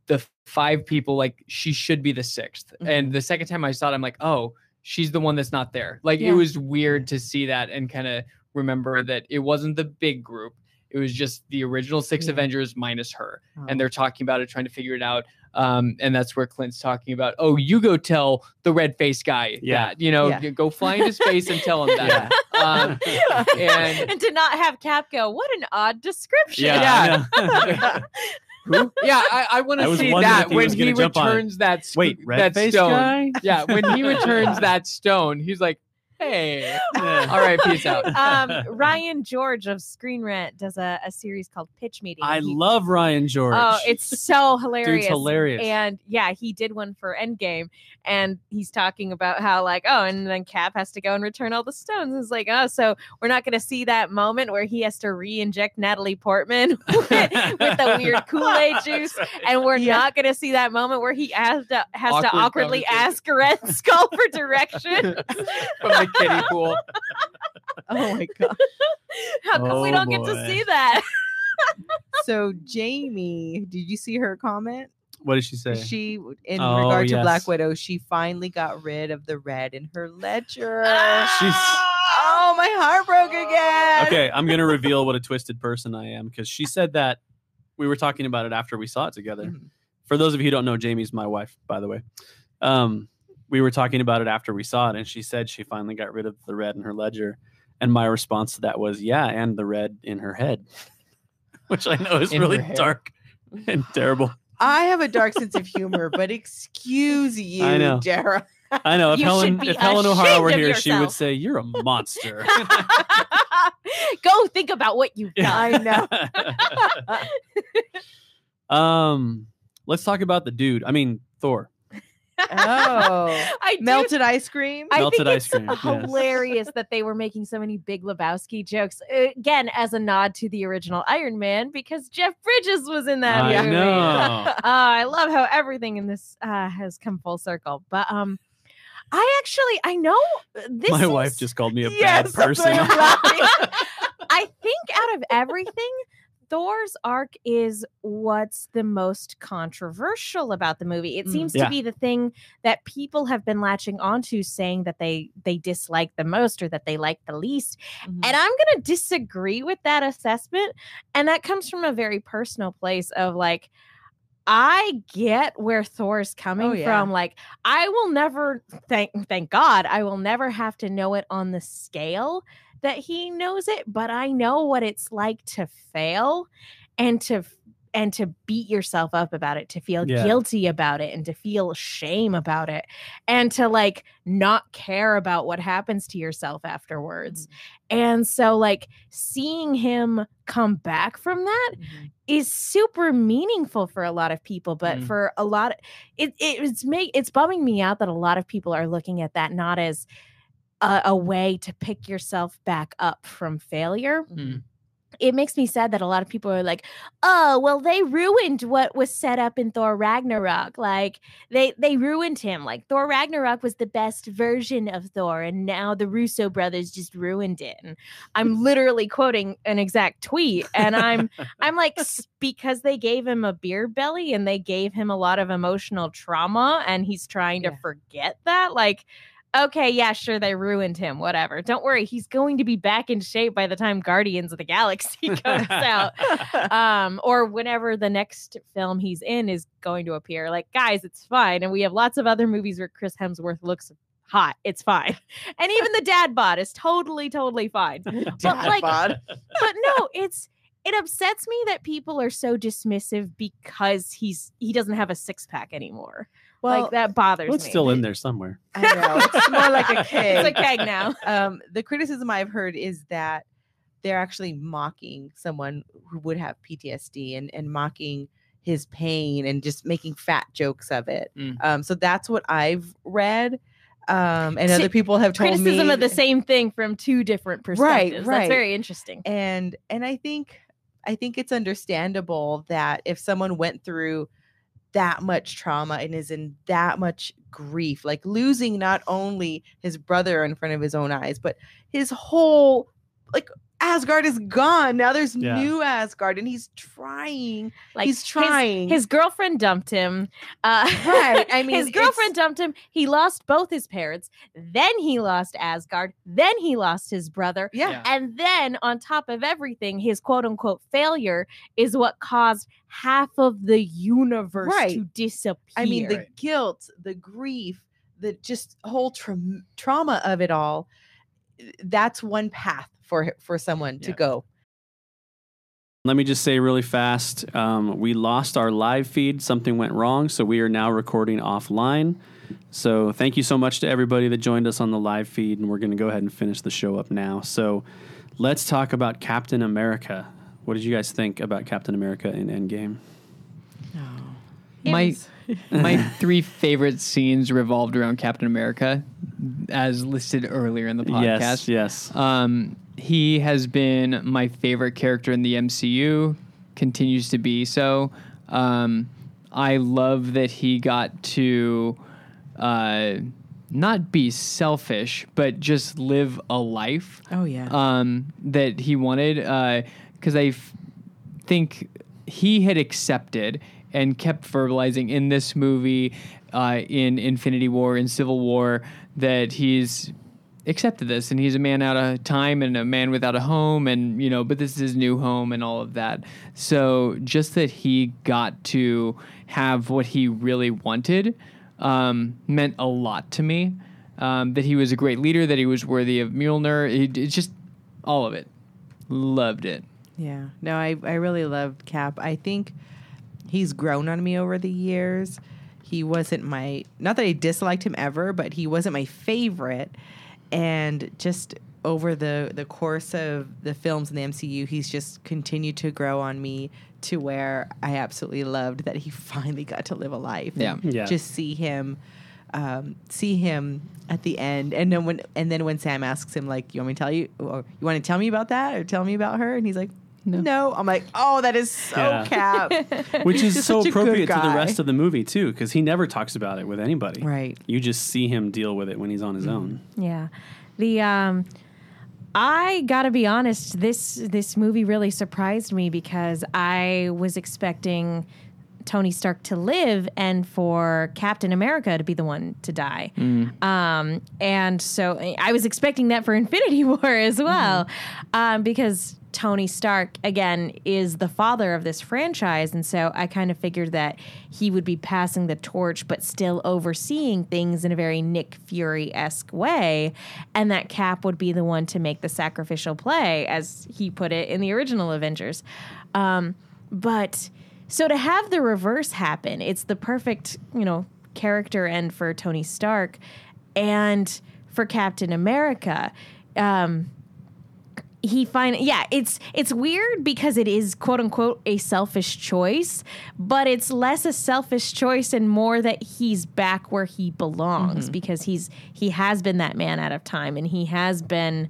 the five people like she should be the 6th Mm-hmm. And the second time I saw it, I'm like, oh, she's the one that's not there. Like Yeah. it was weird to see that and kind of remember that it wasn't the big group. It was just the original six Yeah. Avengers minus her Oh. and they're talking about it, trying to figure it out. Um, and that's where Clint's talking about, oh, you go tell the red face guy Yeah. that, you know, Yeah. go fly into space and tell him that. Um, and and to not have Cap go, what an odd description. Yeah. I who? Yeah, I, I want to see that if he when he gonna on returns that st- Wait, that red face stone. guy? Yeah, when he returns that stone, he's like, hey, Yeah. all right, peace out. um, Ryan George of Screen Rant does a, a series called Pitch Meeting. I He- love Ryan George. Oh, it's so hilarious. hilarious. And yeah, he did one for Endgame, and he's talking about how like, oh, and then Cap has to go and return all the stones. It's like, oh, so we're not going to see that moment where he has to re-inject Natalie Portman with, with the weird Kool Aid juice, and we're Yeah. not going to see that moment where he has to has to awkwardly ask Red Skull for direction. From the kiddie pool. Oh my god. How come we Oh, don't get to see that? So Jamie, did you see her comment? what did she say? She, in Oh, regard to Black yes. Widow, she finally got rid of the red in her ledger. She's oh, my heart broke again. okay. I'm gonna reveal what a twisted person I am because she said that we were talking about it after we saw it together. Mhm. For those of you who don't know, Jamie's my wife, by the way. Um, we were talking about it after we saw it, and she said she finally got rid of the red in her ledger. And my response to that was, "Yeah, and the red in her head," which I know is In really dark and terrible. I have a dark sense of humor, but excuse you, I know. Dara. I know if You Helen if Helen O'Hara were of here, she would say, "You're a monster." Go think about what you've done. I know. um, let's talk about the dude. I mean, Thor. Oh, I do melted ice cream. I Melted think ice it's cream, yes. hilarious that they were making so many Big Lebowski jokes again as a nod to the original Iron Man because Jeff Bridges was in that I movie. know. Uh, I love how everything in this uh, has come full circle. But um, I actually I know uh, this. My is- wife just called me a Yes, bad person. I think out of everything, Thor's arc is what's the most controversial about the movie. It Mm. seems Yeah. to be the thing that people have been latching onto, saying that they they dislike the most or that they like the least. Mhm. And I'm going to disagree with that assessment. And that comes from a very personal place of like, I get where Thor's coming Oh, yeah. from. Like, I will never thank thank God, I will never have to know it on the scale that he knows it, but I know what it's like to fail and to and to beat yourself up about it, to feel Yeah. guilty about it, and to feel shame about it, and to like not care about what happens to yourself afterwards. And so, like, seeing him come back from that is super meaningful for a lot of people but Mm. for a lot it, it's make it's bumming me out that a lot of people are looking at that not as a, a way to pick yourself back up from failure. Mm. it makes me sad that a lot of people are like oh well they ruined what was set up in thor ragnarok. Like they they ruined him. Like thor ragnarok was the best version of thor and now the russo brothers just ruined it. And i'm literally quoting an exact tweet and i'm i'm like because they gave him a beer belly and they gave him a lot of emotional trauma and he's trying to Yeah. forget that? Like okay yeah sure they ruined him whatever. Don't worry he's going to be back in shape by the time guardians of the galaxy comes out. Um or whenever the next film he's in is going to appear. Like guys it's fine and we have lots of other movies where chris hemsworth looks hot it's fine. And even the dad bod is totally totally fine. But like but no it's it upsets me that people are so dismissive because he's he doesn't have a six-pack anymore Well, like that bothers Well, it's me still in there somewhere. I know. It's more like a keg. it's a keg now um, the criticism I've heard is that they're actually mocking someone who would have PTSD and, and mocking his pain and just making fat jokes of it. Mm. Um, so that's what I've read. Um, and See, other people have told criticism me of the same thing from two different perspectives right. that's very interesting and and I think I think it's understandable that if someone went through that much trauma and is in that much grief, like losing not only his brother in front of his own eyes, but his whole like Asgard is gone. Now there's Yeah. new Asgard, and he's trying. like he's trying. his, girlfriend dumped him uh Right, I mean, his girlfriend dumped him he lost both his parents then he lost asgard then he lost his brother yeah. Yeah. and then on top of everything his quote unquote failure is what caused half of the universe Right. to disappear I mean, the Right. guilt, the grief, the just whole tra- trauma of it all. Eh, That's one path for for someone to go. Let me just say really fast um, we lost our live feed. Something went wrong. So we are now recording offline. So thank you so much to everybody that joined us on the live feed. And we're going to go ahead and finish the show up now. So let's talk about Captain America. What did you guys think about Captain America in Endgame? my my three favorite scenes revolved around Captain America, as listed earlier in the podcast. Yes, yes. Um, he has been my favorite character in the MCU, continues to be so. Um, I love that he got to uh, not be selfish, but just live a life Oh yeah. um, that he wanted because I f- think he had accepted and kept verbalizing in this movie, uh, in Infinity War, in Civil War, that he's accepted this and he's a man out of time and a man without a home and you know but this is his new home and all of that so just that he got to have what he really wanted um, meant a lot to me um, that he was a great leader that he was worthy of Mjolnir it, it's just all of it loved it Yeah. No, I, I really loved Cap. I think he's grown on me over the years. He wasn't my not that I disliked him ever, but he wasn't my favorite. And just over the the course of the films in the MCU, he's just continued to grow on me to where I absolutely loved that he finally got to live a life. Yeah. and Yeah. Just see him um, see him at the end, and then when and then when Sam asks him like, "You want me to tell you, or you want to tell me about that, or tell me about her?" and he's like, "No." I'm like, "Oh, that is so Yeah. Cap." Which is so such a good appropriate to the rest of the movie, too, because he never talks about it with anybody. right. You just see him deal with it when he's on his own. Yeah. The um I got to be honest, this this movie really surprised me because I was expecting Tony Stark to live and for Captain America to be the one to die. Um, and so I was expecting that for Infinity War as well, um, because Tony Stark, again, is the father of this franchise. And so I kind of figured that he would be passing the torch, but still overseeing things in a very Nick Fury esque way. And that Cap would be the one to make the sacrificial play, as he put it in the original Avengers. Um, but so to have the reverse happen, it's the perfect, you know, character end for Tony Stark and for Captain America. Um, he find yeah it's it's weird because it is quote unquote a selfish choice but it's less a selfish choice and more that he's back where he belongs mm-hmm. because he's he has been that man out of time and he has been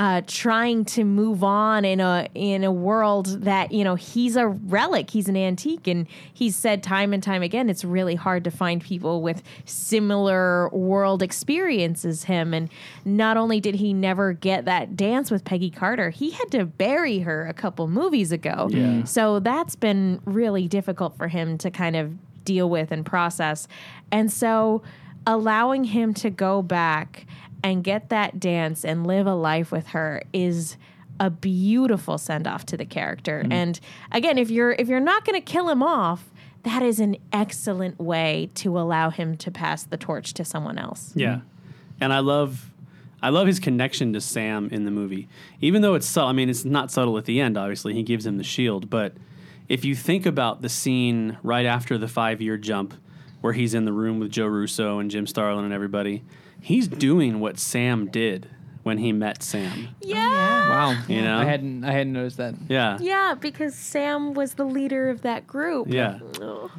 uh, trying to move on in a in a world that you know he's a relic, he's an antique, and he's said time and time again it's really hard to find people with similar world experiences him. And not only did he never get that dance with Peggy Carter, he had to bury her a couple movies ago. Yeah. So that's been really difficult for him to kind of deal with and process. And so allowing him to go back and get that dance and live a life with her is a beautiful send off to the character. Mm-hmm. And again, if you're if you're not going to kill him off, that is an excellent way to allow him to pass the torch to someone else. Yeah, mm-hmm. and I love, I love his connection to Sam in the movie. Even though it's subtle, I mean, it's not subtle at the end. Obviously, he gives him the shield, but if you think about the scene right after the five-year jump, where he's in the room with Joe Russo and Jim Starlin and everybody, he's doing what Sam did when he met Sam. Yeah. Oh, wow. You know? I hadn't I hadn't noticed that. Yeah. Yeah, because Sam was the leader of that group. Yeah.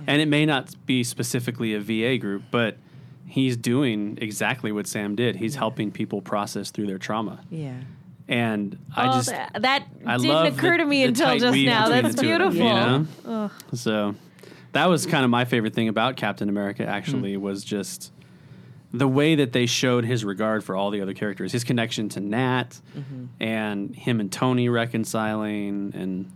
And it may not be specifically a VA group, but he's doing exactly what Sam did. He's helping people process through their trauma. Yeah. And I Oh, just that, that I didn't love occur the- to me until just now. That's the two of them, beautiful. you know? So that was kind of my favorite thing about Captain America actually mm. was just the way that they showed his regard for all the other characters, his connection to Nat mm-hmm. and him and Tony reconciling and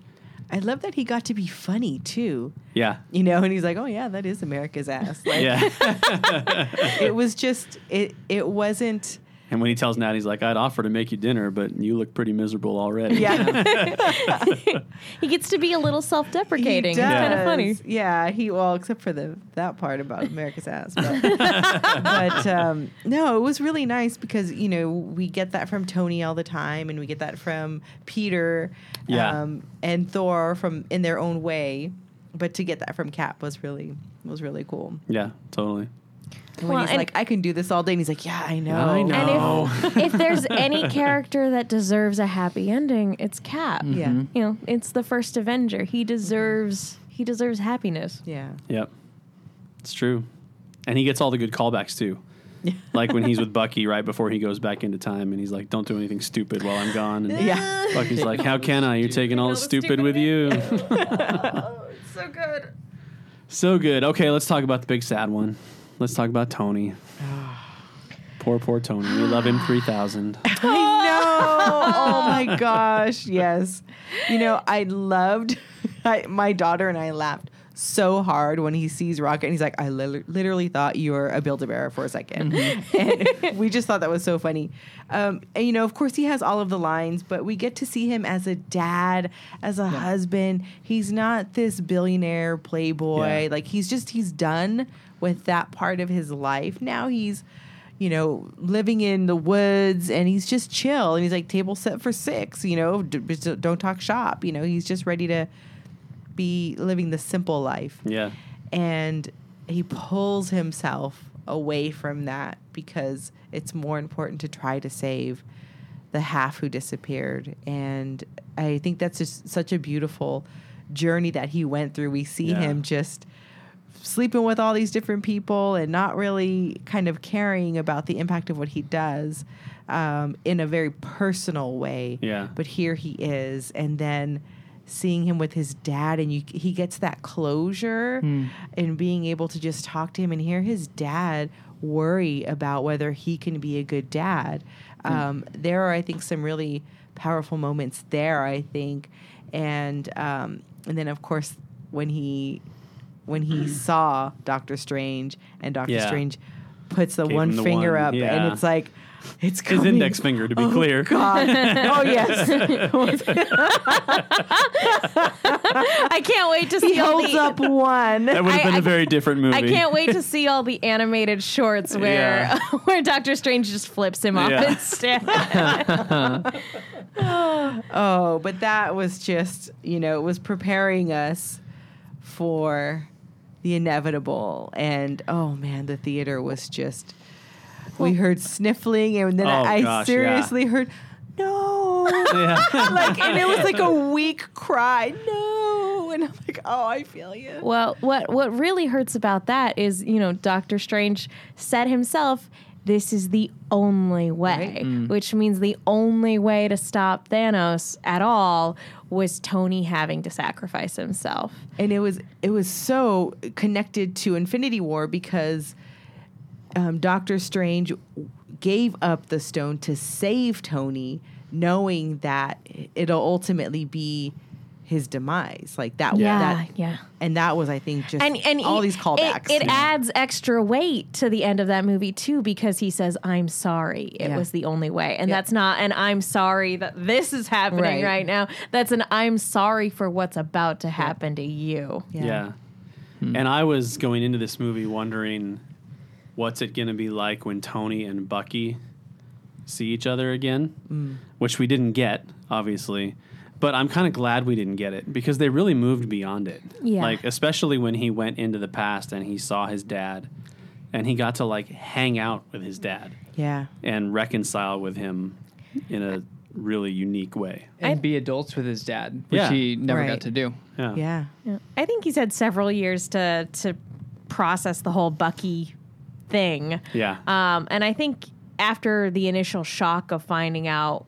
I love that he got to be funny too. yeah. You know, and he's like, "Oh yeah, that is America's ass." Like, Yeah. it was just it. It wasn't. And when he tells Nat he's like, I'd offer to make you dinner, but you look pretty miserable already. Yeah, He gets to be a little self deprecating. It's kind of funny. Yeah, he well, except for the that part about America's ass. But, but um, no, it was really nice because you know we get that from Tony all the time, and we get that from Peter, Yeah. um, and Thor from in their own way. But to get that from Cap was really was really cool. Yeah, totally. And when he's and- like, "I can do this all day," and he's like, "Yeah, I know, I know. And if, if there's any character that deserves a happy ending, it's Cap. Yeah, mm-hmm. You know, it's the first Avenger. He deserves he deserves happiness. yeah, Yep. It's true. And he gets all the good callbacks too. like when he's with Bucky right before he goes back into time and he's like, Don't do anything stupid while I'm gone. And yeah." Bucky's like, How can I? You're taking all the stupid with you. oh, So good. so good. Okay, let's talk about the big sad one. Let's talk about Tony. poor, poor Tony. We love him 3000. I know. oh my gosh. Yes. You know, I loved, I, my daughter and I laughed so hard when he sees Rocket and he's like, I li- literally thought you were a Build a Bear for a 2nd And we just thought that was so funny. Um, and, you know, of course, he has all of the lines, but we get to see him as a dad, as a husband. He's not this billionaire playboy. Yeah. Like, he's just, he's done with that part of his life. Now he's, you know, living in the woods and he's just chill and he's like table set for six, you know, d- don't talk shop, you know, he's just ready to be living the simple life. Yeah. And he pulls himself away from that because it's more important to try to save the half who disappeared. And I think that's just such a beautiful journey that he went through. We see Yeah. him just sleeping with all these different people and not really kind of caring about the impact of what he does um, in a very personal way. Yeah. But here he is, and then seeing him with his dad, and you, he gets that closure, and being able to just talk to him and hear his dad worry about whether he can be a good dad. Um, there are, I think, some really powerful moments there. I think, and um, and then of course when he when he saw Doctor Strange and Doctor Yeah. Strange puts the Gave one the finger one, up yeah. and it's like it's His index finger, to be Oh, clear. God. oh yes. I can't wait to see all holds the, up one. That would have I- been a I- very different movie. I can't wait to see all the animated shorts where Yeah. where Doctor Strange just flips him off Yeah. instead. Oh, but that was just, you know, it was preparing us for the inevitable. And oh man, the theater was just. We heard sniffling, and then Oh, I gosh, yeah. seriously heard, no. Yeah. like, and it was like a weak cry, no. And I'm like, oh, I feel you. Well, what what really hurts about that is, you know, Doctor Strange said himself, this is the only way, mm. which means the only way to stop Thanos at all was Tony having to sacrifice himself. and it was it was so connected to Infinity War because um, Doctor Strange gave up the stone to save Tony, knowing that it'll ultimately be his demise. Like that. Yeah, that, yeah. And that was, I think, just And and all he- these callbacks. It, it adds extra weight to the end of that movie too because he says, "I'm sorry. It Yeah. was the only way," and Yeah. that's not an "I'm sorry that this is happening Right. right, now." That's an "I'm sorry for what's about to happen to you." Yeah. And I was going into this movie wondering what's it going to be like when Tony and Bucky see each other again, mm. which we didn't get, obviously. But I'm kind of glad we didn't get it because they really moved beyond it. Yeah. Like, especially when he went into the past and he saw his dad and he got to like hang out with his dad yeah. and reconcile with him in a really unique way. and be adults with his dad, which Yeah. he never Right. got to do. Yeah. Yeah. Yeah. I think he's had several years to to process the whole Bucky thing. Yeah. Um, and I think after the initial shock of finding out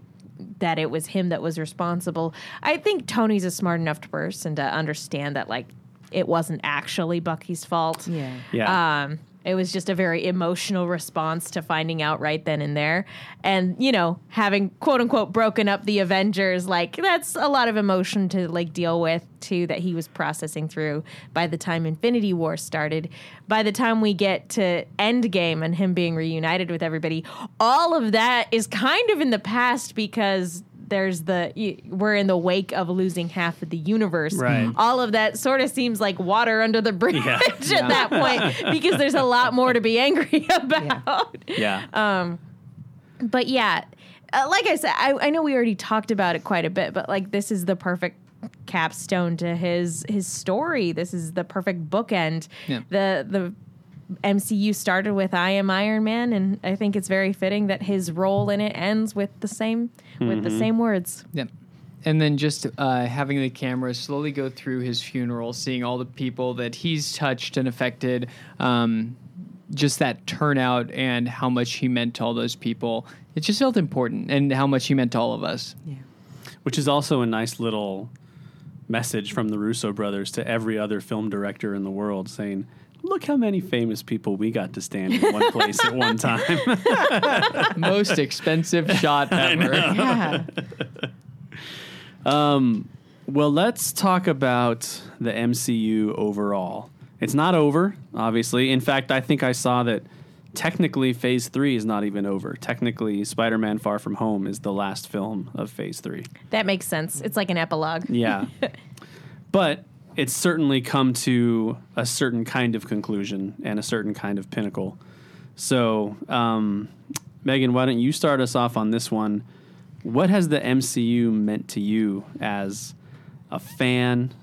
that it was him that was responsible, I think Tony's a smart enough person to understand that like it wasn't actually Bucky's fault. Yeah. yeah. Um, it was just a very emotional response to finding out right then and there. And, you know, having quote unquote broken up the Avengers, like that's a lot of emotion to like deal with too that he was processing through by the time Infinity War started. By the time we get to Endgame and him being reunited with everybody, all of that is kind of in the past because there's the y- we're in the wake of losing half of the universe. Right. All of that sort of seems like water under the bridge Yeah. at that point because there's a lot more to be angry about. yeah. Um, but yeah, uh, like I said, I, I know we already talked about it quite a bit, but like this is the perfect capstone to his his story. This is the perfect bookend. Yeah. The the MCU started with I am Iron Man, and I think it's very fitting that his role in it ends with the same with the same words. Yeah. And then just uh, having the camera slowly go through his funeral, seeing all the people that he's touched and affected, um, just that turnout and how much he meant to all those people. It just felt important and how much he meant to all of us. Yeah. Which is also a nice little message from the Russo brothers to every other film director in the world saying, look how many famous people we got to stand in one place at one time. Most expensive shot ever. Yeah. um, well, let's talk about the MCU overall. It's not over, obviously. In fact, I think I saw that technically phase three is not even over. Technically, Spider Man Far From Home is the last film of phase three. That makes sense. It's like an epilogue. Yeah. but it's certainly come to a certain kind of conclusion and a certain kind of pinnacle. So, um, Megan, why don't you start us off on this one? What has the MCU meant to you as a fan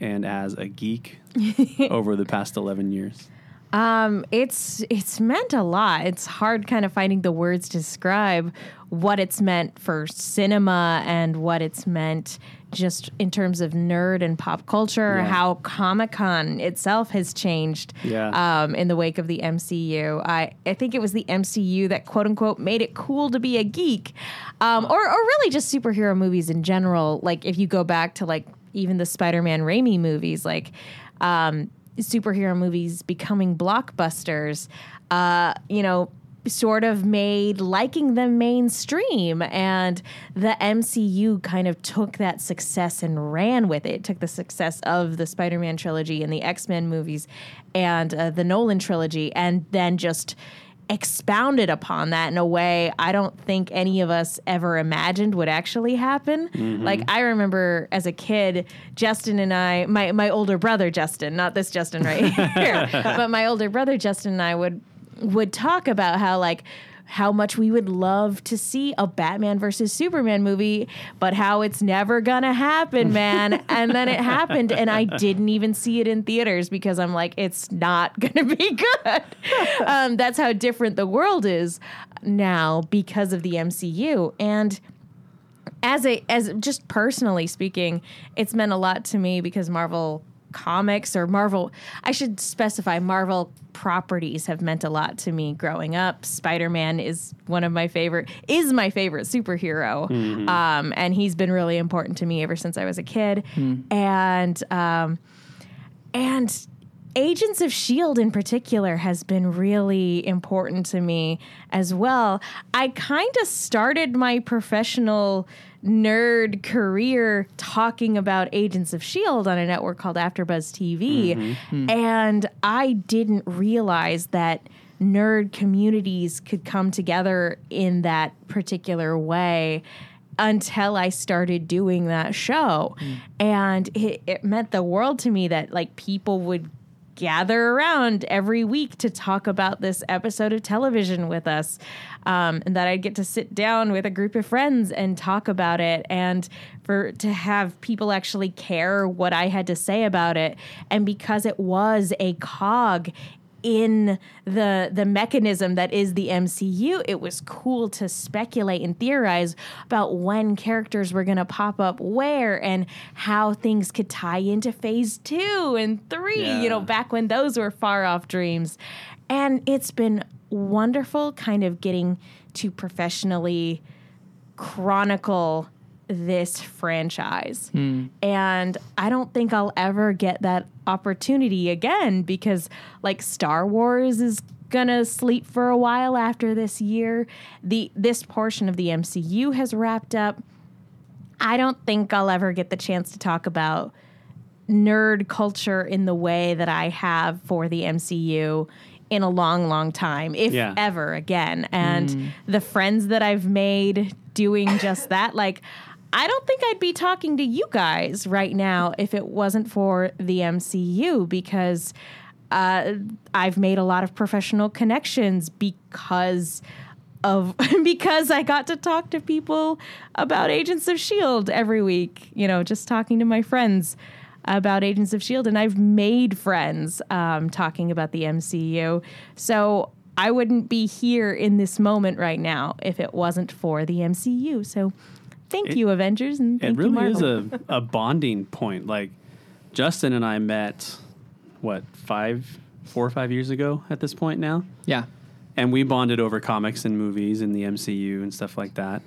and as a geek over the past 11 years? Um, it's it's meant a lot. It's hard kind of finding the words to describe what it's meant for cinema and what it's meant just in terms of nerd and pop culture, Yeah. how Comic Con itself has changed Yeah. um, in the wake of the MCU. I, I think it was the MCU that quote unquote made it cool to be a geek, um, or, or really just superhero movies in general. Like if you go back to like even the Spider Man Raimi movies, like um, superhero movies becoming blockbusters, uh, you know, sort of made liking them mainstream. And the MCU kind of took that success and ran with it. It took the success of the Spider Man trilogy and the X Men movies and uh, the Nolan trilogy and then just expounded upon that in a way I don't think any of us ever imagined would actually happen. Mm-hmm. Like I remember as a kid, Justin and I, my my older brother Justin, not this Justin right here, but my older brother Justin and I would would talk about how like how much we would love to see a Batman versus Superman movie, but how it's never gonna happen, man. and then it happened, and I didn't even see it in theaters because I'm like, it's not gonna be good. um, that's how different the world is now because of the MCU. And as a as just personally speaking, it's meant a lot to me because Marvel comics or Marvel I should specify Marvel properties have meant a lot to me growing up. Spider-Man is one of my favorite is my favorite superhero. Um and he's been really important to me ever since I was a kid. And um and Agents of S.H.I.E.L.D. in particular has been really important to me as well. I kind of started my professional nerd career talking about Agents of S.H.I.E.L.D. on a network called AfterBuzz TV. Mm-hmm. And I didn't realize that nerd communities could come together in that particular way until I started doing that show. Mm. And it, it meant the world to me that like people would gather around every week to talk about this episode of television with us. Um, and that I'd get to sit down with a group of friends and talk about it and for to have people actually care what I had to say about it. And because it was a cog in the the mechanism that is the MCU, it was cool to speculate and theorize about when characters were going to pop up where and how things could tie into phase 2 and 3, you know, back when those were far off dreams. And it's been wonderful kind of getting to professionally chronicle this franchise. Hmm. And I don't think I'll ever get that opportunity again because, like, Star Wars is gonna sleep for a while after this year. The this portion of the MCU has wrapped up. I don't think I'll ever get the chance to talk about nerd culture in the way that I have for the MCU in a long, long time, if Yeah. ever again. And hmm. the friends that I've made doing just that, like, I don't think I'd be talking to you guys right now if it wasn't for the MCU because uh, I've made a lot of professional connections because of because I got to talk to people about Agents of Shield every week. You know, just talking to my friends about Agents of Shield, and I've made friends um, talking about the MCU. So I wouldn't be here in this moment right now if it wasn't for the MCU. So thank It- you, Avengers, and thank it really you, is a, a bonding point. Like Justin and I met what five, four or five years ago at this point now, Yeah. and we bonded over comics and movies and the MCU and stuff like that.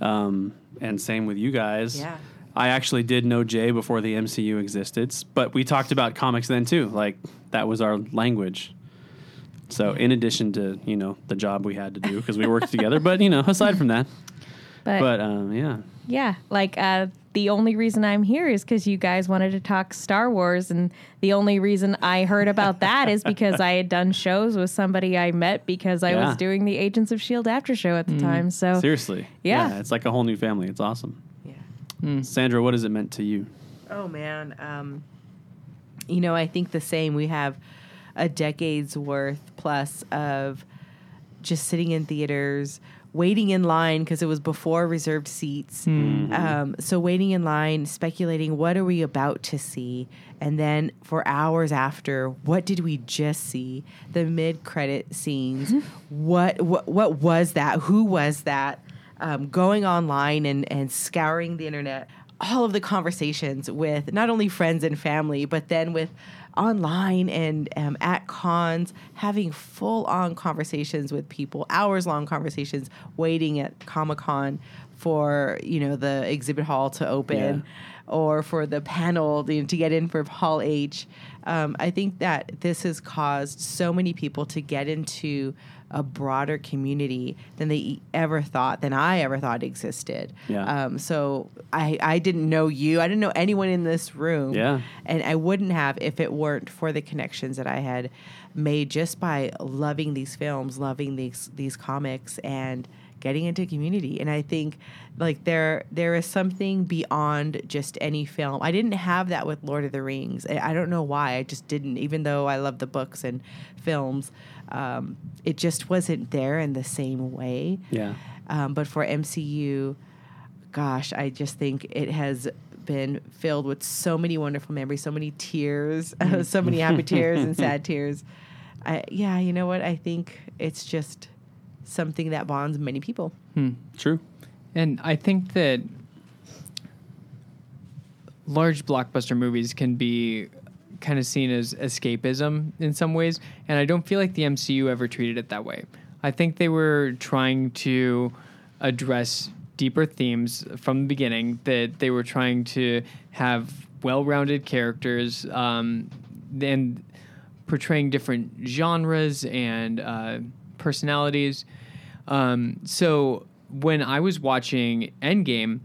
Um, and same with you guys. Yeah. I actually did know Jay before the MCU existed, but we talked about comics then too. Like that was our language. So in addition to you know the job we had to do because we worked together, but you know aside from that, but but um, yeah, Yeah, like uh, the only reason I'm here is because you guys wanted to talk Star Wars, and the only reason I heard about that is because I had done shows with somebody I met because I Yeah. was doing the Agents of Shield after show at the time. So seriously, Yeah. it's like a whole new family. It's awesome. Yeah. Sandra, what has it meant to you? Oh man, um, you know, I think the same. We have a decade's worth plus of just sitting in theaters, waiting in line because it was before reserved seats. Um, so waiting in line, speculating what are we about to see, and then for hours after, what did we just see? The mid-credit scenes. what what what was that? Who was that? Um, going online and and scouring the internet all of the conversations with not only friends and family, but then with online and um, at cons, having full on conversations with people, hours long conversations, waiting at Comic Con for you know the exhibit hall to open. Or for the panel you know, to get in for Hall H, um, I think that this has caused so many people to get into a broader community than they ever thought, than I ever thought existed. Yeah. Um, so I, I didn't know you. I didn't know anyone in this room. Yeah. And I wouldn't have if it weren't for the connections that I had made just by loving these films, loving these these comics, and getting into community. And i think like there there is something beyond just any film. I didn't have that with lord of the rings. I, I don't know why. I just didn't even though i love the books and films um, it just wasn't there in the same way. Yeah. um, but for mcu gosh i just think it has been filled with so many wonderful memories so many tears so many happy tears and sad tears. I, yeah you know what? I think it's just something that bonds many people True. And I think that large blockbuster movies can be kind of seen as escapism in some ways, and I don't feel like the MCU ever treated it that way. I think they were trying to address deeper themes from the beginning, that they were trying to have well rounded characters um, and portraying different genres and uh, personalities. Um, so when I was watching Endgame,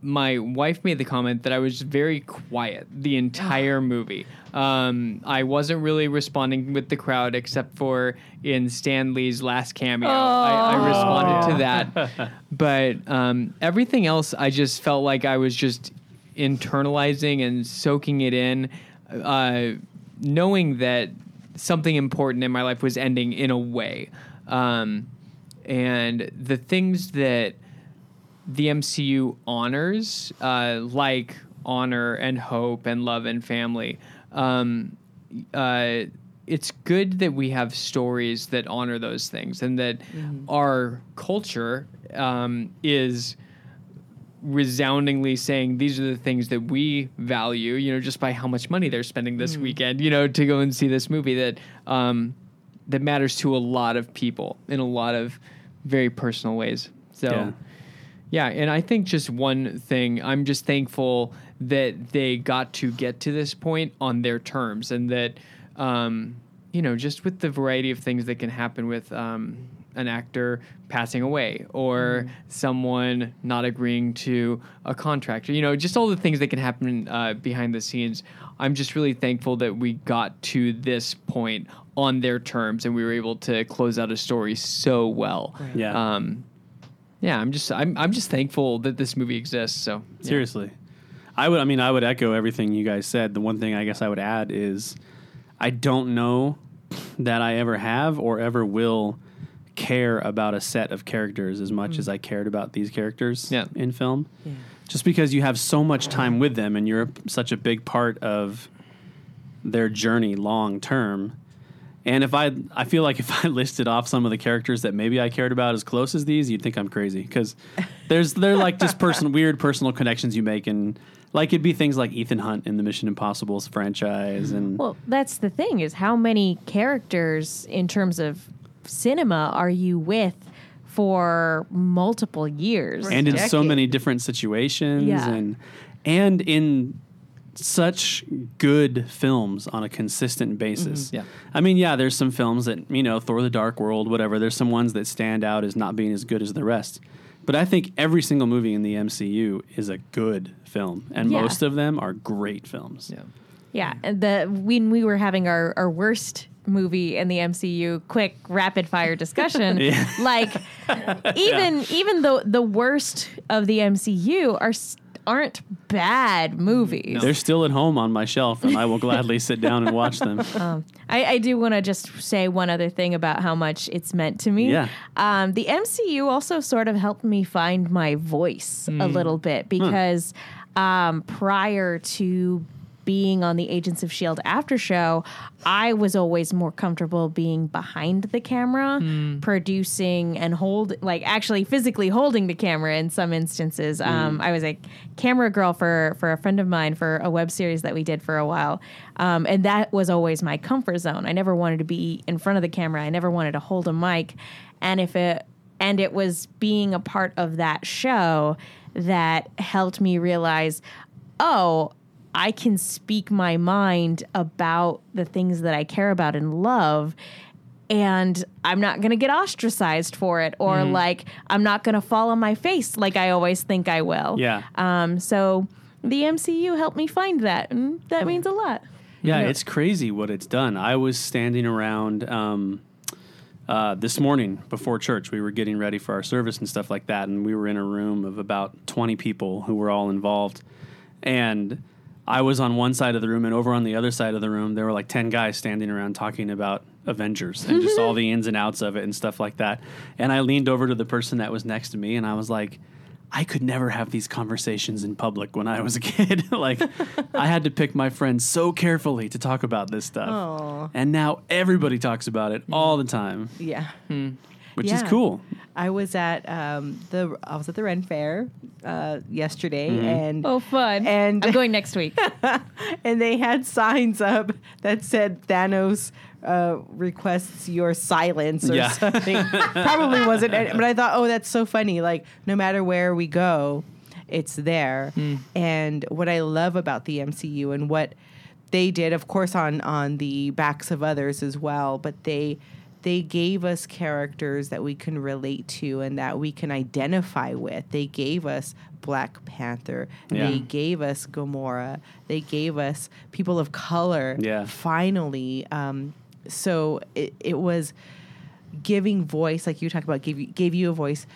my wife made the comment that I was very quiet the entire movie. Um, I wasn't really responding with the crowd except for in Stan Lee's last cameo. I, I responded to that. But um, everything else, I just felt like I was just internalizing and soaking it in, uh, knowing that something important in my life was ending in a way. Um, and the things that the MCU honors, uh, like honor and hope and love and family. Um, uh, it's good that we have stories that honor those things and that our culture um, is resoundingly saying these are the things that we value you know just by how much money they're spending this weekend you know to go and see this movie that um, that matters to a lot of people in a lot of very personal ways so Yeah. yeah, and I think just one thing, I'm just thankful that they got to get to this point on their terms and that, um, you know, just with the variety of things that can happen with um, an actor passing away or someone not agreeing to a contractor, you know, just all the things that can happen uh, behind the scenes. I'm just really thankful that we got to this point on their terms and we were able to close out a story so well. Yeah. Um, yeah, I'm just I'm I'm just thankful that this movie exists. So yeah. Seriously. I would I mean I would echo everything you guys said. The one thing I guess I would add is I don't know that I ever have or ever will care about a set of characters as much as I cared about these characters Yeah. in film. Yeah. Just because you have so much time with them and you're such a big part of their journey long term. And if I, I feel like if I listed off some of the characters that maybe I cared about as close as these, you'd think I'm crazy because there's they're like just person weird personal connections you make, and like it'd be things like Ethan Hunt in the Mission Impossible franchise, and Well, that's the thing is how many characters in terms of cinema are you with for multiple years? and in so many different situations, Yeah. and and in such good films on a consistent mm-hmm. basis. Yeah. I mean, yeah, there's some films that, you know, Thor the Dark World, whatever, there's some ones that stand out as not being as good as the rest. But I think every single movie in the MCU is a good film, and Yeah. most of them are great films. Yeah. Yeah, and the when we were having our, our worst movie in the MCU, quick rapid fire discussion, Yeah. like even even though the worst of the MCU are s- aren't bad movies. They're still at home on my shelf, and I will gladly sit down and watch them. I, I do want to just say one other thing about how much it's meant to me. Yeah. Um, the MCU also sort of helped me find my voice a little bit because um, prior to being on the Agents of S.H.I.E.L.D. after show, I was always more comfortable being behind the camera, producing and hold, like actually physically holding the camera in some instances. Um, I was a camera girl for, for a friend of mine for a web series that we did for a while. Um, and that was always my comfort zone. I never wanted to be in front of the camera. I never wanted to hold a mic. And if it, and it was being a part of that show that helped me realize, oh, I can speak my mind about the things that I care about and love. And I'm not going to get ostracized for it, or like I'm not going to fall on my face like I always think I will. Yeah. Um, so the MCU helped me find that, and that means a lot. Yeah, it's crazy what it's done. I was standing around um, uh, this morning before church. We were getting ready for our service and stuff like that, and we were in a room of about 20 people who were all involved. And I was on one side of the room, and over on the other side of the room, there were like 10 guys standing around talking about Avengers and just all the ins and outs of it and stuff like that. And I leaned over to the person that was next to me, and I was like, I could never have these conversations in public when I was a kid. like, I had to pick my friends so carefully to talk about this stuff. Aw. And now everybody talks about it all the time, Yeah. Hmm. which is cool. I was at um, the I was at the Ren Fair uh, yesterday, Mm-hmm. and Oh, fun. And- I'm going next week. and they had signs up that said Thanos uh, requests your silence or Yeah. something. Probably wasn't, but I thought, oh, that's so funny. Like no matter where we go, it's there. And what I love about the MCU and what they did, of course, on on the backs of others as well, but they they gave us characters that we can relate to and that we can identify with. They gave us Black Panther. Yeah. They gave us Gamora. They gave us people of color. Yeah. Finally, um, so it, it was giving voice, like you talked about, gave you, gave you a voice.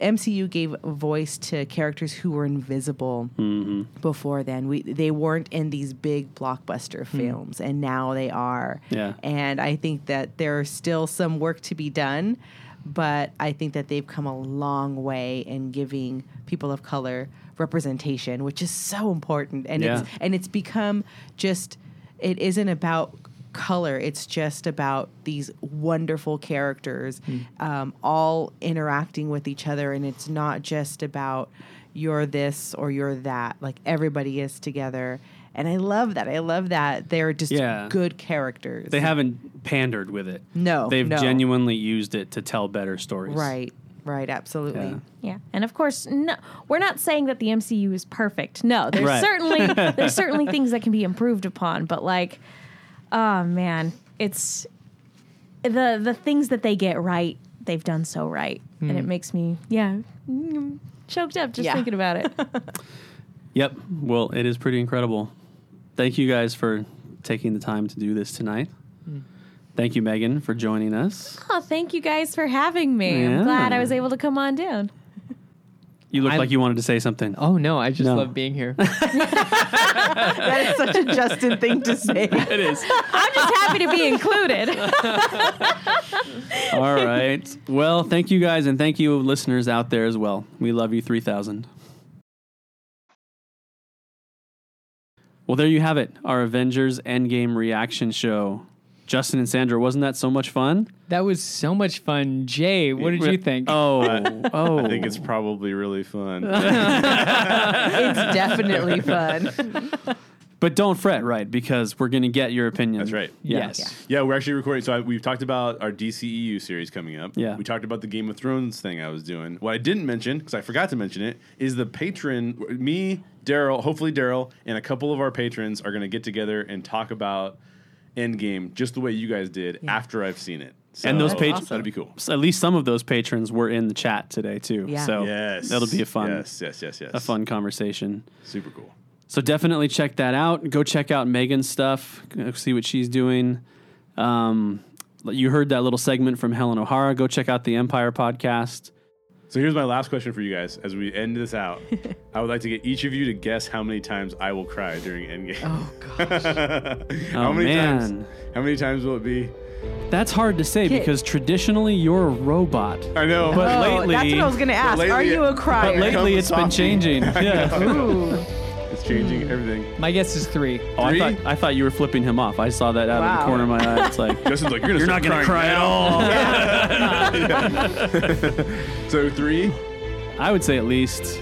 MCU gave voice to characters who were invisible mm-hmm. before then. We they weren't in these big blockbuster hmm. films, and now they are. Yeah. And I think that there's still some work to be done, but I think that they've come a long way in giving people of color representation, which is so important. And Yeah. it's and it's become just it isn't about color it's just about these wonderful characters um, all interacting with each other and it's not just about you're this or you're that like everybody is together and i love that i love that they're just Yeah. good characters They haven't pandered with it. No, They've no. genuinely used it to tell better stories. right right absolutely Yeah. Yeah, and of course, no, we're not saying that the MCU is perfect. No, there's Right. certainly there's certainly things that can be improved upon, but like, oh man, it's the the things that they get right, they've done so right, and it makes me yeah mm, choked up just Yeah. thinking about it. Yep. Well, it is pretty incredible. Thank you guys for taking the time to do this tonight. Thank you, Megan, for joining us. oh, thank you guys for having me. Yeah. I'm glad I was able to come on down. You look I'm- like you wanted to say something. Oh no, I just No. love being here. that is such a justin thing to say It is. I'm just happy to be included. All right. Well, thank you guys, and thank you, listeners out there as well. We love you 3000. Well, there you have it, our Avengers Endgame reaction show. Justin and Sandra, wasn't that so much fun? that was so much fun. Jay, what did you think? Oh, oh, oh. I think it's probably really fun. it's definitely fun But don't fret, right? Because we're going to get your opinion. That's right. Yes. Yes. Yeah, we're actually recording. So I, we've talked about our DCEU series coming up. Yeah. We talked about the Game of Thrones thing I was doing. What I didn't mention, because I forgot to mention it, is the patron, me, Daryl, hopefully Daryl, and a couple of our patrons are going to get together and talk about Endgame just the way you guys did after I've seen it. So And those that'd patrons, That'd be cool. At least some of those patrons were in the chat today too. Yeah. So Yes. that'll be a fun, Yes, yes, yes, yes. a fun conversation. Super cool. So definitely check that out. Go check out Megan's stuff. Go see what she's doing. Um, you heard that little segment from Helen O'Hara. Go check out the Empire podcast. So here's my last question for you guys as we end this out. I would like to get each of you to guess how many times I will cry during Endgame. oh gosh how Oh, many man. times? How many times will it be? That's hard to say Okay. because traditionally you're a robot. I know. But oh, lately- that's what i was gonna ask lately are you a crier But lately comes it's been changing. Yeah. Ooh. it's changing hmm. everything. My guess is three. Oh, I Three? thought I thought you were flipping him off. I saw that out of the Wow. corner of my eye. It's like Justin's like, you're, gonna you're not start gonna cry crying at all. so three? I would say at least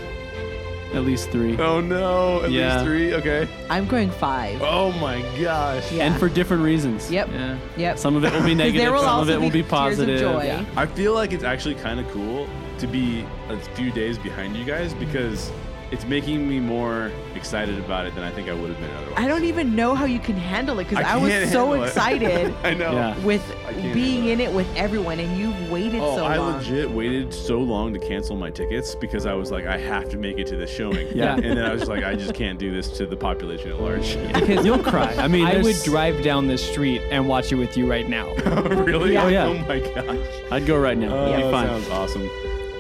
at least three. Oh no, at Yeah. least three. Okay. i'm going five Oh my gosh. yeah. And for different reasons. yep Yeah. yep Some of it will be negative. will some also of it will be tears of positive. joy. Yeah. I feel like it's actually kind of cool to be a few days behind you guys because it's making me more excited about it than I think I would have been otherwise. I don't even know how you can handle it because I I, was so excited I know. Yeah. with I being in it with everyone, and you've waited Oh, so I long. I legit waited so long to cancel my tickets because I was like, I have to make it to the showing. Yeah. And then I was like, I just can't do this to the population at large. Because You'll cry. I mean, I would drive down the street and watch it with you right now. really? Yeah. Oh, yeah. Oh my gosh. I'd go right now. Oh, It'd be that sounds awesome.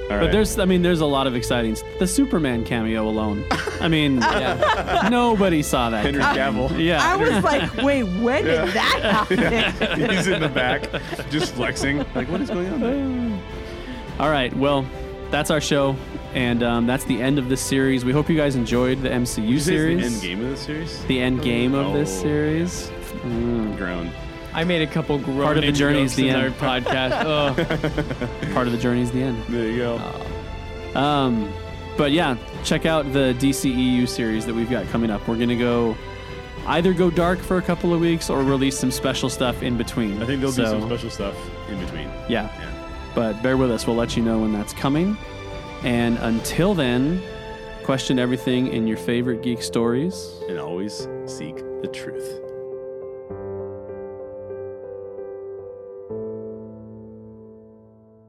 All right. But there's, I mean, there's a lot of exciting. The Superman cameo alone. I mean, nobody saw that. Henry coming. Cavill. Yeah. I was like, wait, when Yeah. did that happen? He's in the back, just flexing. Like, what is going on there? All right. Well, that's our show, and um, that's the end of this series. We hope you guys enjoyed the MCU Is this series. the end game of the series? The end game of this Oh. series. Mm, Grown. I made a couple groaning Part of the journey is the end. podcast. Oh, part of the journey is the end. There you go. Um, but yeah, check out the DCEU series that we've got coming up. We're gonna go either go dark for a couple of weeks or release some special stuff in between. I think there'll be some special stuff in between. Yeah, Yeah. but bear with us. We'll let you know when that's coming. And until then, question everything in your favorite geek stories. And always seek the truth.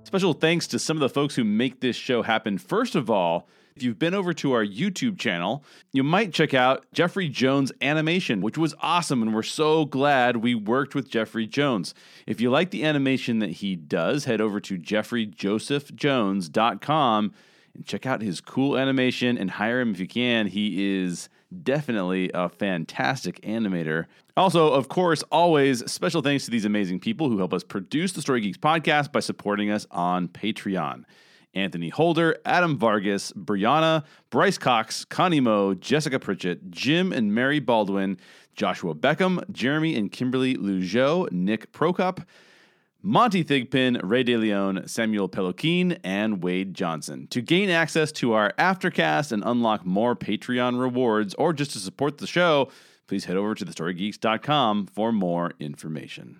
Special thanks to some of the folks who make this show happen. First of all, if you've been over to our YouTube channel, you might check out Jeffrey Jones Animation, which was awesome, and we're so glad we worked with Jeffrey Jones. If you like the animation that he does, head over to jeffreyjosephjones.com and check out his cool animation and hire him if you can. He is definitely a fantastic animator. Also, of course, always special thanks to these amazing people who help us produce the Story Geeks podcast by supporting us on Patreon. Anthony Holder, Adam Vargas, Brianna, Bryce Cox, Connie Moe, Jessica Pritchett, Jim and Mary Baldwin, Joshua Beckham, Jeremy and Kimberly Lugeau, Nick Prokop, Monty Thigpen, Ray DeLeon, Samuel Peloquin, and Wade Johnson. To gain access to our aftercast and unlock more Patreon rewards, or just to support the show, please head over to thestorygeeks.com for more information.